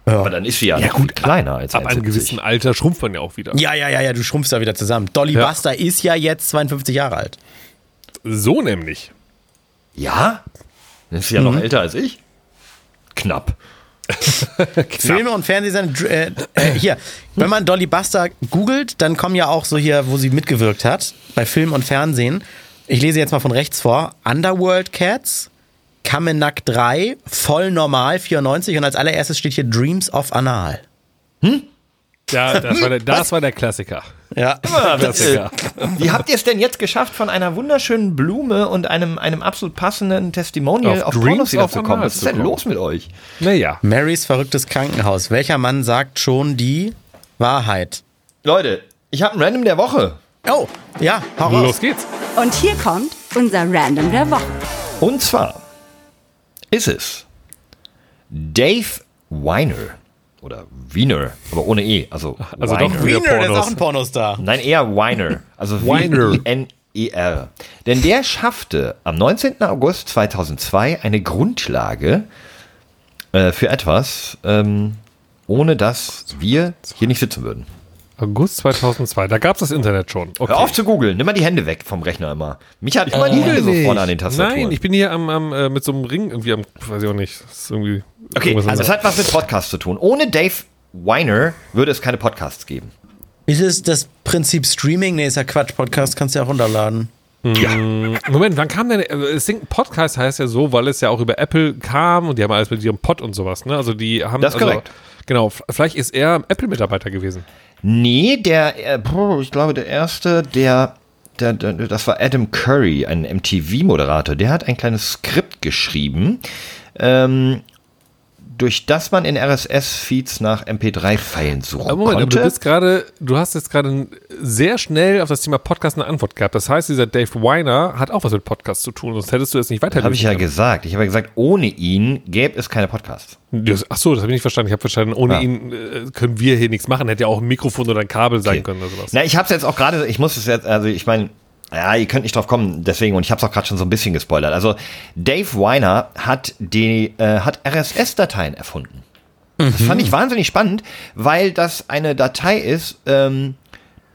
Ja. Aber dann ist sie ja, Ja, noch gut, viel kleiner als Ab einem 1,70. gewissen Alter schrumpft man ja auch wieder. Ja, ja, ja, ja, du schrumpfst da wieder zusammen. Dolly Ja. Buster ist ja jetzt 52 Jahre alt. So nämlich. Ja? Dann ist sie ja noch älter als ich. Knapp. Filme und Fernsehsendungen. Äh, äh, hier, wenn man Dolly Buster googelt, dann kommen ja auch so hier, wo sie mitgewirkt hat, bei Film und Fernsehen. Ich lese jetzt mal von rechts vor. Underworld Cats, Kamenak 3, Voll Normal 94 und als allererstes steht hier Dreams of Anal. Ja, das war der, das war der Klassiker. Ja. Klassiker. Wie habt ihr es denn jetzt geschafft, von einer wunderschönen Blume und einem, einem absolut passenden Testimonial Auf auf, Dreams Pornos wieder of zu kommen? Anal Was ist denn los mit euch? Naja. Marys verrücktes Krankenhaus. Welcher Mann sagt schon die Wahrheit? Leute, ich habe ein Random der Woche. Oh, ja, hau raus. Los geht's. Und hier kommt unser Random der Woche. Und zwar ist es Dave Weiner. Oder Wiener, aber ohne E. Also, Also doch Weiner. Wiener, der ist Pornos. auch ein Pornostar. Nein, eher Weiner. Also Weiner. W-I-N-E-R. Denn der schaffte am 19. August 2002 eine Grundlage äh, für etwas, ähm, ohne dass wir hier nicht sitzen würden. August 2002, da gab's das Internet schon. Okay. Hör auf zu googeln, nimm mal die Hände weg vom Rechner immer. Mich hat immer die Hände so vorne an den Tastaturen. Nein, ich bin hier am, am, äh, mit so einem Ring irgendwie am, weiß ich auch nicht. Das ist irgendwie. Okay, also es hat was mit Podcasts zu tun. Ohne Dave Weiner würde es keine Podcasts geben. Ist es das Prinzip Streaming? Nee, ist ja Quatsch. Podcast kannst du ja runterladen. Moment, wann kam denn, das Ding, Podcast heißt ja so, weil es ja auch über Apple kam und die haben alles mit ihrem Pod und sowas, ne? Also die haben. Das ist also, korrekt. Genau, vielleicht ist er Apple-Mitarbeiter gewesen. Nee, der, äh, ich glaube, der erste, der, der, der, das war Adam Curry, ein MTV-Moderator. Der hat ein kleines Skript geschrieben, ähm, durch das man in RSS-Feeds nach MP3-Filen suchen Aber Moment, aber konnte. du bist gerade, du hast jetzt gerade sehr schnell auf das Thema Podcast eine Antwort gehabt. Das heißt, dieser Dave Weiner hat auch was mit Podcast zu tun, sonst hättest du das nicht weiter habe ich ja gesagt. Ich habe ja gesagt, ohne ihn gäbe es keine Podcasts. Das, ach so, das habe ich nicht verstanden. Ich habe verstanden, ohne Ah. ihn äh, können wir hier nichts machen. Hätte ja auch ein Mikrofon oder ein Kabel sein Okay. können oder sowas. Na, ich habe es jetzt auch gerade, ich muss es jetzt, also ich meine, ja, ihr könnt nicht drauf kommen, deswegen, und ich habe es auch gerade schon so ein bisschen gespoilert. Also Dave Weiner hat die, äh, hat RSS-Dateien erfunden. Das fand ich wahnsinnig spannend, weil das eine Datei ist, ähm,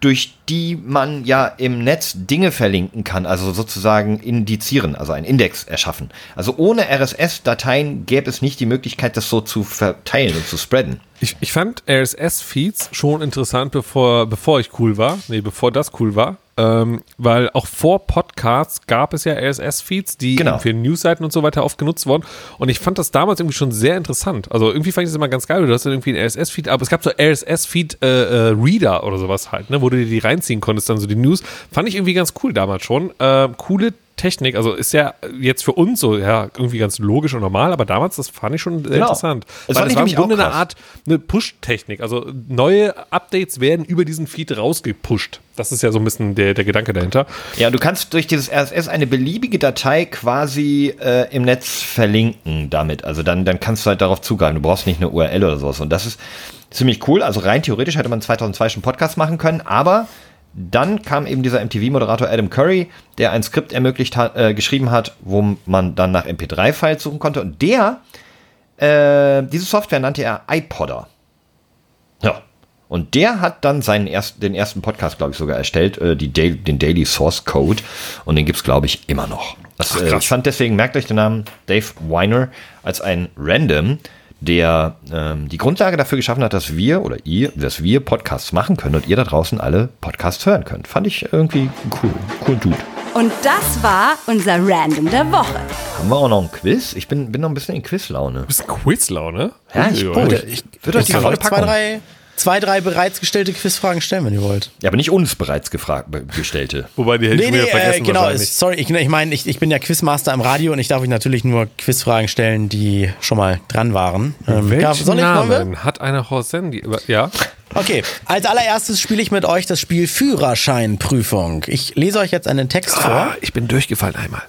durch die man ja im Netz Dinge verlinken kann, also sozusagen indizieren, also einen Index erschaffen. Also ohne RSS-Dateien gäbe es nicht die Möglichkeit, das so zu verteilen und zu spreaden. Ich, ich fand RSS-Feeds schon interessant, bevor, bevor ich cool war. Nee, bevor das cool war. Ähm, weil auch vor Podcasts gab es ja RSS-Feeds, die Genau. für Newsseiten und so weiter oft genutzt wurden. Und ich fand das damals irgendwie schon sehr interessant. Also irgendwie fand ich das immer ganz geil. Du hast dann irgendwie einen RSS-Feed, aber es gab so RSS-Feed-Reader oder sowas halt, ne, wo du dir die reinziehen konntest, dann so die News. Fand ich irgendwie ganz cool damals schon. Äh, coole Technik, also ist ja jetzt für uns so, ja, irgendwie ganz logisch und normal, aber damals, das fand ich schon sehr Genau. interessant. Das Weil das war im Grunde eine. Art eine Push-Technik. Also neue Updates werden über diesen Feed rausgepusht. Das ist ja so ein bisschen der, der Gedanke dahinter. Ja, du kannst durch dieses RSS eine beliebige Datei quasi äh, im Netz verlinken damit. Also dann, dann kannst du halt darauf zugreifen. Du brauchst nicht eine URL oder sowas. Und das ist ziemlich cool. Also rein theoretisch hätte man 2002 schon Podcast machen können, aber dann kam eben dieser MTV-Moderator Adam Curry, der ein Skript ermöglicht hat, äh, geschrieben hat, wo man dann nach MP3-Files suchen konnte. Und der, äh, diese Software nannte er iPodder. Ja. Und der hat dann seinen ersten, den ersten Podcast, glaube ich, sogar erstellt, äh, die Daily, den Daily Source Code. Und den gibt's glaube ich, immer noch. Das, äh, ich fand deswegen, merkt euch den Namen Dave Weiner als ein Random, der ähm, die Grundlage dafür geschaffen hat, dass wir oder ihr, dass wir Podcasts machen können und ihr da draußen alle Podcasts hören könnt. Fand ich irgendwie cool. Cool Dude. Und das war unser Random der Woche. Haben wir auch noch ein Quiz? Ich bin, bin noch ein bisschen in Quizlaune. Bisschen Quizlaune. Ja, ich- oh, Ich, euch ich die kann volle euch zwei Packung. drei, zwei, drei bereits gestellte Quizfragen stellen, wenn ihr wollt. Ja, aber nicht uns bereits gestellte. Wobei die hätte ich Nee, mir nee, äh, vergessen genau. wahrscheinlich. ist- Sorry, ich, ich meine, ich, ich bin ja Quizmaster im Radio und ich darf euch natürlich nur Quizfragen stellen, die schon mal dran waren. Ähm, Welchen ja, soll ich? Namen hat eine Horst Sandy? Ja. Okay, als allererstes spiele ich mit euch das Spiel Führerscheinprüfung. Ich lese euch jetzt einen Text vor. Ah, ich bin durchgefallen einmal.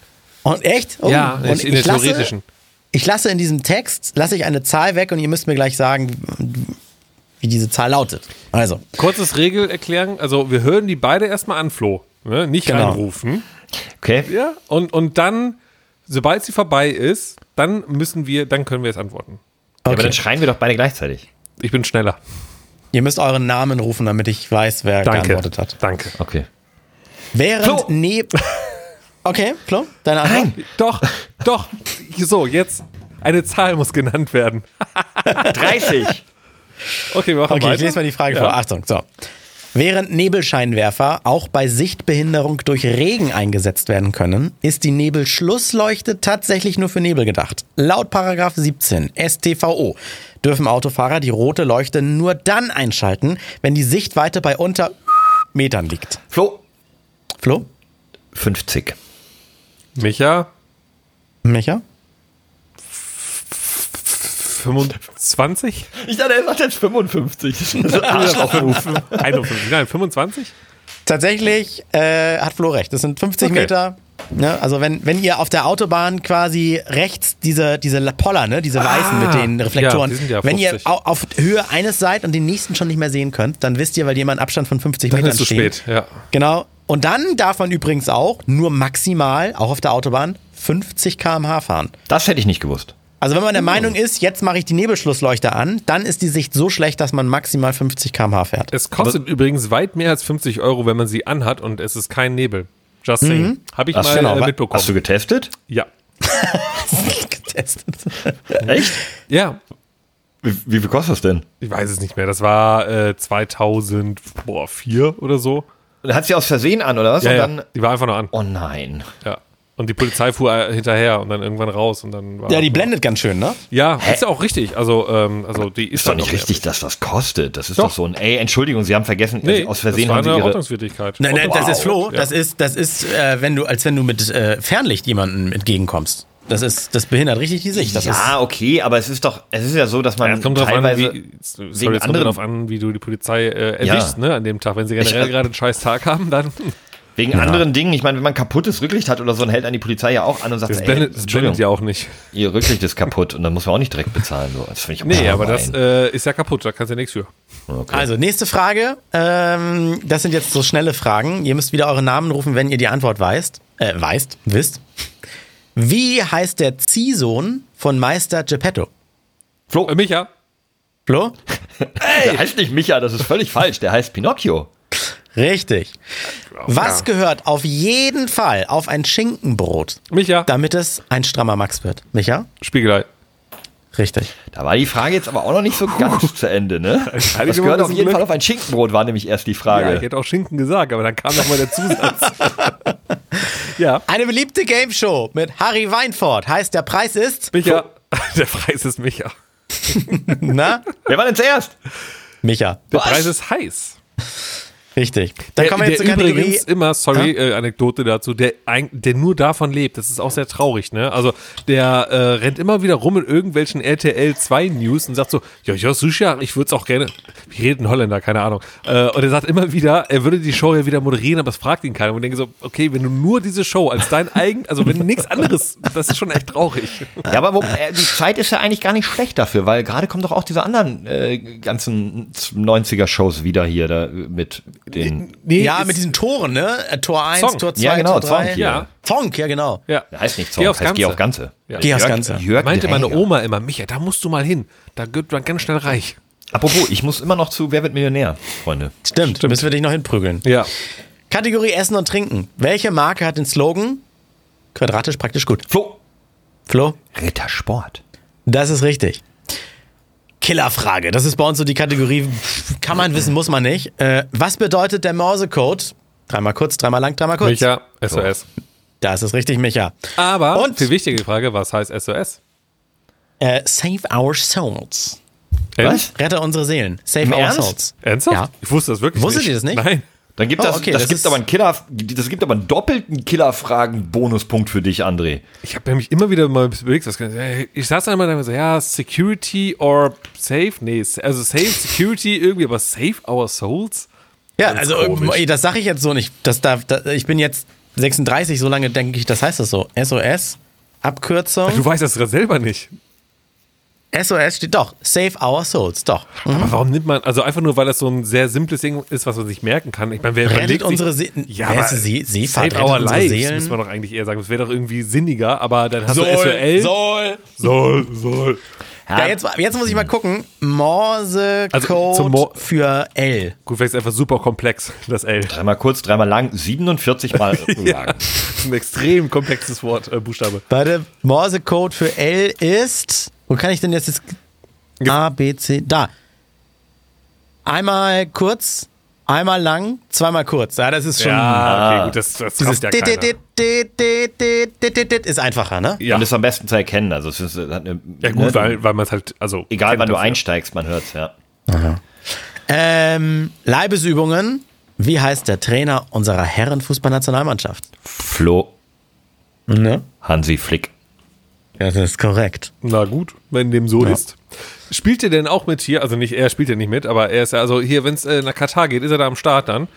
Und echt? Oh, Ja, und in der lasse, theoretischen. Ich lasse in diesem Text, lasse ich eine Zahl weg und ihr müsst mir gleich sagen, wie diese Zahl lautet. Also, Kurzes Regelerklären. Also wir hören die beide erstmal an, Flo. Ne? Nicht Genau. reinrufen. Okay? Ja. Und, und dann, sobald sie vorbei ist, dann müssen wir, dann können wir es antworten. Ja, aber okay. dann schreien wir doch beide gleichzeitig. Ich bin schneller. ihr müsst euren Namen rufen, damit ich weiß, wer Danke. geantwortet hat. Danke. Okay. Während Flo! neben. Okay, Flo, deine Antwort? Doch, doch. So, jetzt. Eine Zahl muss genannt werden. 30. Okay, wir machen Okay, weiter. ich lese mal die Frage Ja. vor. Achtung, so. Während Nebelscheinwerfer auch bei Sichtbehinderung durch Regen eingesetzt werden können, ist die Nebelschlussleuchte tatsächlich nur für Nebel gedacht. Laut Paragraph 17 StVO dürfen Autofahrer die rote Leuchte nur dann einschalten, wenn die Sichtweite bei unter Metern liegt. Flo, Flo? 50. Micha, Micha? 25? Ich dachte, er sagt jetzt 55. 51, nein, 25? Tatsächlich äh, hat Flo recht. Das sind 50 Okay. Meter. Ne? Also wenn, wenn ihr auf der Autobahn quasi rechts diese, diese Poller, ne? diese weißen mit den Reflektoren, Ah. Ja, die sind ja wenn ihr 50. au- auf Höhe eines seid und den nächsten schon nicht mehr sehen könnt, dann wisst ihr, weil jemand Abstand von 50 Dann Metern ist es zu steht. spät, ja. Genau. Und dann darf man übrigens auch nur maximal, auch auf der Autobahn, 50 km/h fahren. Das hätte ich nicht gewusst. Also wenn man der Meinung ist, jetzt mache ich die Nebelschlussleuchte an, dann ist die Sicht so schlecht, dass man maximal 50 km/h fährt. Es kostet übrigens weit mehr als 50 Euro, wenn man sie anhat und es ist kein Nebel. Just saying. Habe ich Hast mal äh, Hast mitbekommen. du getestet? ja. getestet. Echt? Ja, Wie, wie viel kostet das denn? ich weiß es nicht mehr. Das war äh, 2004 oder so. Hat sie aus Versehen an, oder was? Ja, Und ja, dann. die war einfach nur an. Oh nein. Ja. Und die Polizei fuhr äh, hinterher und dann irgendwann raus und dann war Ja, die blendet ganz schön, ne? Ja, ist ja auch richtig. Also, ähm, also die ist, Ist doch nicht richtig, dass das kostet. Das ist Doch. doch, so ein, ey, Entschuldigung, Sie haben vergessen, Nee, aus Versehen das war haben Sie eine Ihre. Ordnungswidrigkeit. Nein, nein, das Wow. ist Flo. Ja. Das ist, das ist, äh, wenn du, als wenn du mit äh, Fernlicht jemandem entgegenkommst. Das ist, das behindert richtig die Sicht. Das Ja, okay, aber es ist doch, es ist ja so, dass man Ja, es kommt drauf an, teilweise wie, es wegen sorry, es kommt anderen- darauf an, wie du die Polizei äh, erwischst, Ja. ne, an dem Tag. Wenn sie generell Ich- gerade einen scheiß Tag haben, dann wegen anderen Dingen. Ich meine, wenn man kaputtes Rücklicht hat oder so, dann hält an die Polizei ja auch an und sagt, das ey, blendet, das Entschuldigung, blendet ja auch nicht. ihr Rücklicht ist kaputt und dann muss man auch nicht direkt bezahlen. So. Das finde ich Nee, auch aber das gemein. äh, ist ja kaputt, da kannst du ja nichts für. okay. Also, nächste Frage. Ähm, das sind jetzt so schnelle Fragen. Ihr müsst wieder eure Namen rufen, wenn ihr die Antwort weißt. Äh, weißt, wisst. Wie heißt der Ziehsohn von Meister Geppetto? Flo, Äh, Micha, Flo? der heißt nicht Micha, das ist völlig falsch. Der heißt Pinocchio. Richtig. Was Ja. gehört auf jeden Fall auf ein Schinkenbrot, Micha, damit es ein strammer Max wird? Micha? Spiegelei. Richtig. Da war die Frage jetzt aber auch noch nicht so ganz zu Ende, ne? Was Heilige gehört auf jeden Glück. Fall auf ein Schinkenbrot, war nämlich erst die Ja, ich Frage. hätte auch Schinken gesagt, aber dann kam nochmal der Zusatz. ja, Eine beliebte Gameshow mit Harry Weinfurt heißt, der Preis ist. Micha, der Preis ist Micha. Na? Wer war denn zuerst? Micha. Der Preis ist heiß. Richtig. Dann Der, kommen wir der jetzt zur Kategorie. übrigens immer, sorry, äh, Anekdote dazu, der, ein- der nur davon lebt. Das ist auch sehr traurig, ne? Also der äh, rennt immer wieder rum in irgendwelchen RTL 2 News und sagt so, ja, ja, sicher, ich würde es auch gerne. Wie redet ein Holländer, keine Ahnung. Äh, und er sagt immer wieder, er würde die Show ja wieder moderieren, aber es fragt ihn keiner. Und ich denke so, okay, wenn du nur diese Show als dein eigen, also wenn du nichts anderes, das ist schon echt traurig. Ja, aber wo, äh, die Zeit ist ja eigentlich gar nicht schlecht dafür, weil gerade kommen doch auch diese anderen äh, ganzen 90er-Shows wieder hier da mit den. Nee, ja, mit diesen Toren, ne? Äh, Tor 1, Song. Tor 2, Ja, genau, Tor 3. Song hier. Ja. Zonk, ja, genau. Ja. Der heißt nicht Geh Song, aufs heißt Geh auf Ganze. Ja. Geh aufs Jörg- Ganze. Jörg Meinte meine. Oma immer, Micha, da musst du mal hin. Da wird man ganz schnell reich. Apropos, ich muss immer noch zu Wer wird Millionär, Freunde. Stimmt, müssen wir dich noch hinprügeln. Ja. Kategorie Essen und Trinken. Welche Marke hat den Slogan? Quadratisch praktisch gut. Flo. Flo? Rittersport. Das ist richtig. Killerfrage. Das ist bei uns so die Kategorie, kann man wissen, muss man nicht. Äh, was bedeutet der Morsecode? Dreimal kurz, dreimal lang, dreimal kurz. Micha, SOS. Das ist richtig, Micha. Aber, Und? viel wichtige Frage, was heißt SOS? Äh, save our souls. Was? Rette unsere Seelen. Save our souls. Ernsthaft? Ja. Ich wusste das wirklich Wusstet nicht. ihr das nicht? Nein. Dann gibt Oh, das, okay, das, das gibt aber einen Killer, das gibt aber einen doppelten Killerfragen-Bonuspunkt für dich, André. Ich habe nämlich immer wieder mal überlegt, was kann, ich saß dann immer da und so, ja, Security or Save? Nee, also Save Security irgendwie, aber Save Our Souls? Ja, Ganz also komisch. äh, das sage ich jetzt so nicht. Das darf, da, ich bin jetzt 36, so lange denke ich, das heißt das so. SOS, Abkürzung. Du weißt das gerade selber nicht. SOS steht doch. Save our souls, doch. Aber warum nimmt man, also einfach nur, weil das so ein sehr simples Ding ist, was man sich merken kann. Ich meine, wer Rettet überlegt sich- unsere Se Ja, Wer aber See Seefahrt? Save Our Lives, Seelen. müsste man doch eigentlich eher sagen. Das wäre doch irgendwie sinniger, aber dann hast du SOL. soll. Soll, soll. Ja, jetzt, jetzt muss ich mal gucken. Morse-Code Also Mo- für L. Gut, vielleicht ist einfach super komplex, das L. Dreimal kurz, dreimal lang, 47 Mal lang. Das ist ein extrem komplexes Wort, äh, Buchstabe. Warte, Morse-Code für L ist. Wo kann ich denn jetzt. jetzt A, B, C. Da. Einmal kurz, Einmal lang, zweimal kurz. Ja, das ist schon. Ja, okay, gut, das, das Dieses ja dit, dit, keiner. dit, dit, dit, dit, dit, dit ist einfacher, ne? Ja. Und ist am besten zu erkennen. Also es ist, hat eine, Ja gut, ne, weil, weil man es halt, also egal wann du das ja. einsteigst, man hört's, ja. Ähm, Leibesübungen. Wie heißt der Trainer unserer Herrenfußballnationalmannschaft? Flo Ne? Hansi Flick. Ja, das ist korrekt. Na gut, wenn dem so ist. Spielt er denn auch mit hier? Also nicht, er spielt ja nicht mit, aber er ist ja, also hier, wenn es äh, nach Katar geht, ist er da am Start dann?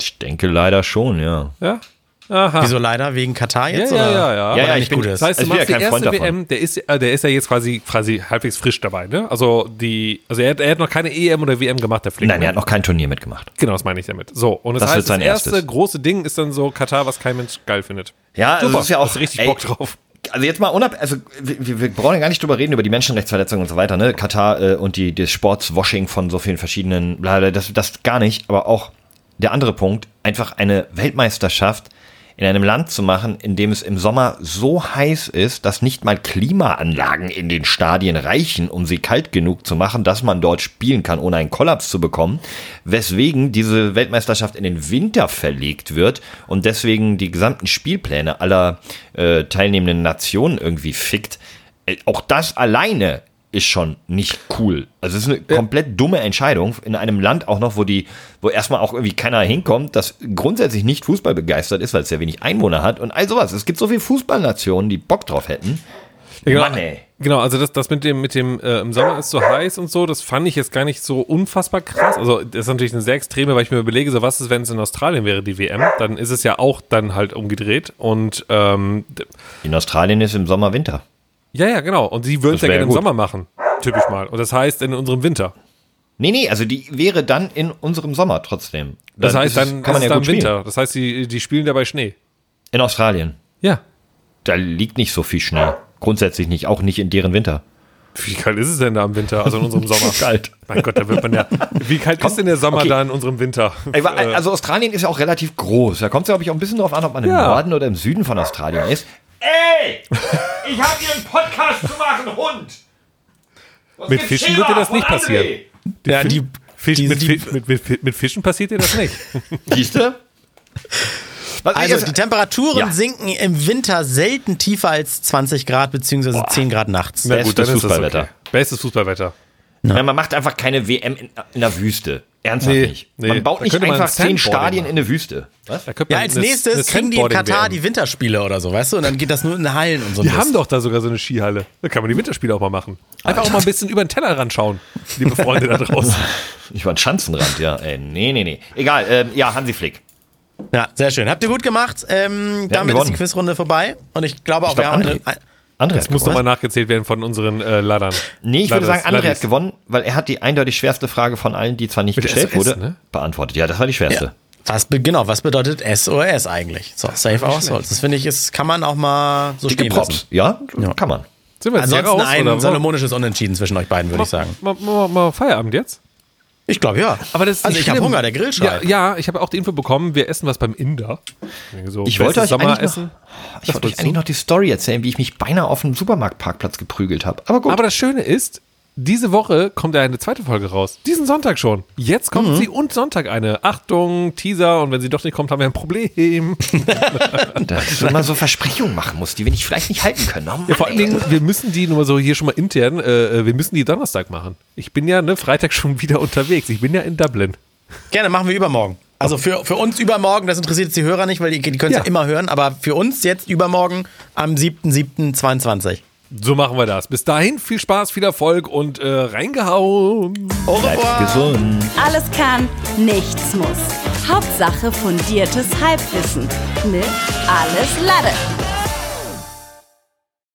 Ich denke leider schon, ja. Ja? Aha. Wieso leider? Wegen Katar Ja, jetzt? ja, oder? ja, ja. Ja, ja, Weil ich bin- gut ist. Das heißt, du Also machst ja die Freund erste davon. WM, der ist, äh, der ist ja jetzt quasi, quasi halbwegs frisch dabei, ne? Also die, also er, hat- er hat noch keine EM oder WM gemacht, der Flick. Nein, ne? er hat noch kein Turnier mitgemacht. Genau, das meine ich damit. So, und das, Das heißt, das erste erstes. große Ding ist dann so Katar, was kein Mensch geil findet. Ja, also Super, das ist ja auch richtig ey, Bock drauf. Also jetzt mal unab, also wir, wir brauchen ja gar nicht drüber reden über die Menschenrechtsverletzungen und so weiter, ne? Katar äh, und die das Sportswashing von so vielen verschiedenen, bla, das das gar nicht, aber auch der andere Punkt, einfach eine Weltmeisterschaft in einem Land zu machen, in dem es im Sommer so heiß ist, dass nicht mal Klimaanlagen in den Stadien reichen, um sie kalt genug zu machen, dass man dort spielen kann, ohne einen Kollaps zu bekommen, weswegen diese Weltmeisterschaft in den Winter verlegt wird und deswegen die gesamten Spielpläne aller äh, teilnehmenden Nationen irgendwie fickt. Äh, auch das alleine ist schon nicht cool. Also es ist eine komplett dumme Entscheidung in einem Land auch noch, wo die, wo erstmal auch irgendwie keiner hinkommt, das grundsätzlich nicht Fußball begeistert ist, weil es sehr wenig Einwohner hat und all sowas. Es gibt so viele Fußballnationen, die Bock drauf hätten. genau, Mann, ey. Genau, also das, das mit dem, mit dem äh, im Sommer ist so heiß und so, das fand ich jetzt gar nicht so unfassbar krass. Also das ist natürlich eine sehr extreme, weil ich mir überlege, so was ist, wenn es in Australien wäre, die WM, dann ist es ja auch dann halt umgedreht. Und ähm, In Australien ist im Sommer Winter. Ja, ja, genau. Und sie würden es Das ja gerne im. Sommer machen, typisch mal. Und das heißt in unserem Winter. Nee, nee, also die wäre dann in unserem Sommer trotzdem. Das Dann heißt, ist es- dann kann man ja gut im spielen. Winter. Das heißt, die, die spielen dabei Schnee. In Australien. Ja. Da liegt nicht so viel Schnee. Grundsätzlich nicht, auch nicht in deren Winter. Wie kalt ist es denn da im Winter, also in unserem Sommer? Kalt. Mein Gott, da wird man ja. Wie kalt ist denn der Sommer okay. da in unserem Winter? Wa- Also Australien ist ja auch relativ groß. Da kommt es, glaube ich, auch ein bisschen drauf an, ob man im Ja. Norden oder im Süden von Australien ist. Ey! Ich habe hier einen Podcast zu machen, Hund! Was Mit Fischen hier wird dir das nicht passieren. André? Ja, die, Fisch, die, mit, die, mit, mit, mit Fischen passiert dir das nicht. Siehst du? Also die Temperaturen Ja. sinken im Winter selten tiefer als 20 Grad beziehungsweise 10 Grad nachts. Na Bestes gut, das Fußballwetter. okay. Bestes Fußballwetter. Ja, man macht einfach keine WM in, in der Wüste. Ernsthaft Nee, nicht. nee. Man baut Da nicht einfach zehn Stadien machen. in eine Wüste. Was? Ja, als eine- nächstes eine kriegen die in Katar Sandboarding-WM. die Winterspiele oder so, weißt du? Und dann geht das nur in Hallen und so. Mist. haben doch da sogar so eine Skihalle. Da kann man die Winterspiele auch mal machen. Einfach auch mal ein bisschen über den Tellerrand schauen, liebe Freunde da draußen. Ich war ein Schanzenrand, ja. Ey, nee, nee, nee. Egal, ähm, ja, Hansi Flick. Ja, sehr schön. Habt ihr gut gemacht. Ähm, damit ist die Quizrunde vorbei. Und ich glaube auch, Ich glaub, wir haben eine, André Das muss nochmal nachgezählt werden von unseren äh, Ladern. Nee, ich würde Ladders- sagen, André Laddis. hat gewonnen, weil er hat die eindeutig schwerste Frage von allen, die zwar nicht Mit gestellt SOS, wurde, ne? beantwortet. Ja, das war die schwerste. Ja. Was, genau, was bedeutet SOS eigentlich? So, Safe Our Souls. Das finde ich, ist, kann man auch mal so Dicke stehen Props. lassen. Ja, kann man. Sind wir jetzt Ansonsten raus? ein oder? salomonisches Unentschieden zwischen euch beiden, würde ich sagen. Mal, mal, mal Feierabend jetzt? Ich glaube, ja. Aber das also ich habe. Hunger, der Grill Ja, schreit. ja, ich habe auch die Info bekommen, wir essen was beim Inder. So, Ich wollte euch eigentlich noch, ich wollte euch eigentlich noch die Story erzählen, wie ich mich beinahe auf dem Supermarktparkplatz geprügelt habe. Aber gut. Aber das Schöne ist, diese Woche kommt ja eine zweite Folge raus. Diesen Sonntag schon. Jetzt kommt Mhm. sie und Sonntag eine. Achtung, Teaser. Und wenn sie doch nicht kommt, haben wir ein Problem. dass du immer so Versprechungen machen musst, die wir nicht, vielleicht nicht halten können. Oh Mann, Ja, vor allen. Dingen, wir müssen die nur so hier schon mal intern, äh, wir müssen die Donnerstag machen. Ich bin ja ne, Freitag schon wieder unterwegs. Ich bin ja in Dublin. Gerne, machen wir übermorgen. Also für, für uns übermorgen, das interessiert jetzt die Hörer nicht, weil die, die können es ja. Ja. immer hören, aber für uns jetzt übermorgen am 7.7.22. So machen wir das. Bis dahin viel Spaß, viel Erfolg und äh, reingehauen. Au Bleibt revoir. gesund. Alles kann, nichts muss. Hauptsache fundiertes Halbwissen mit Alles Lade.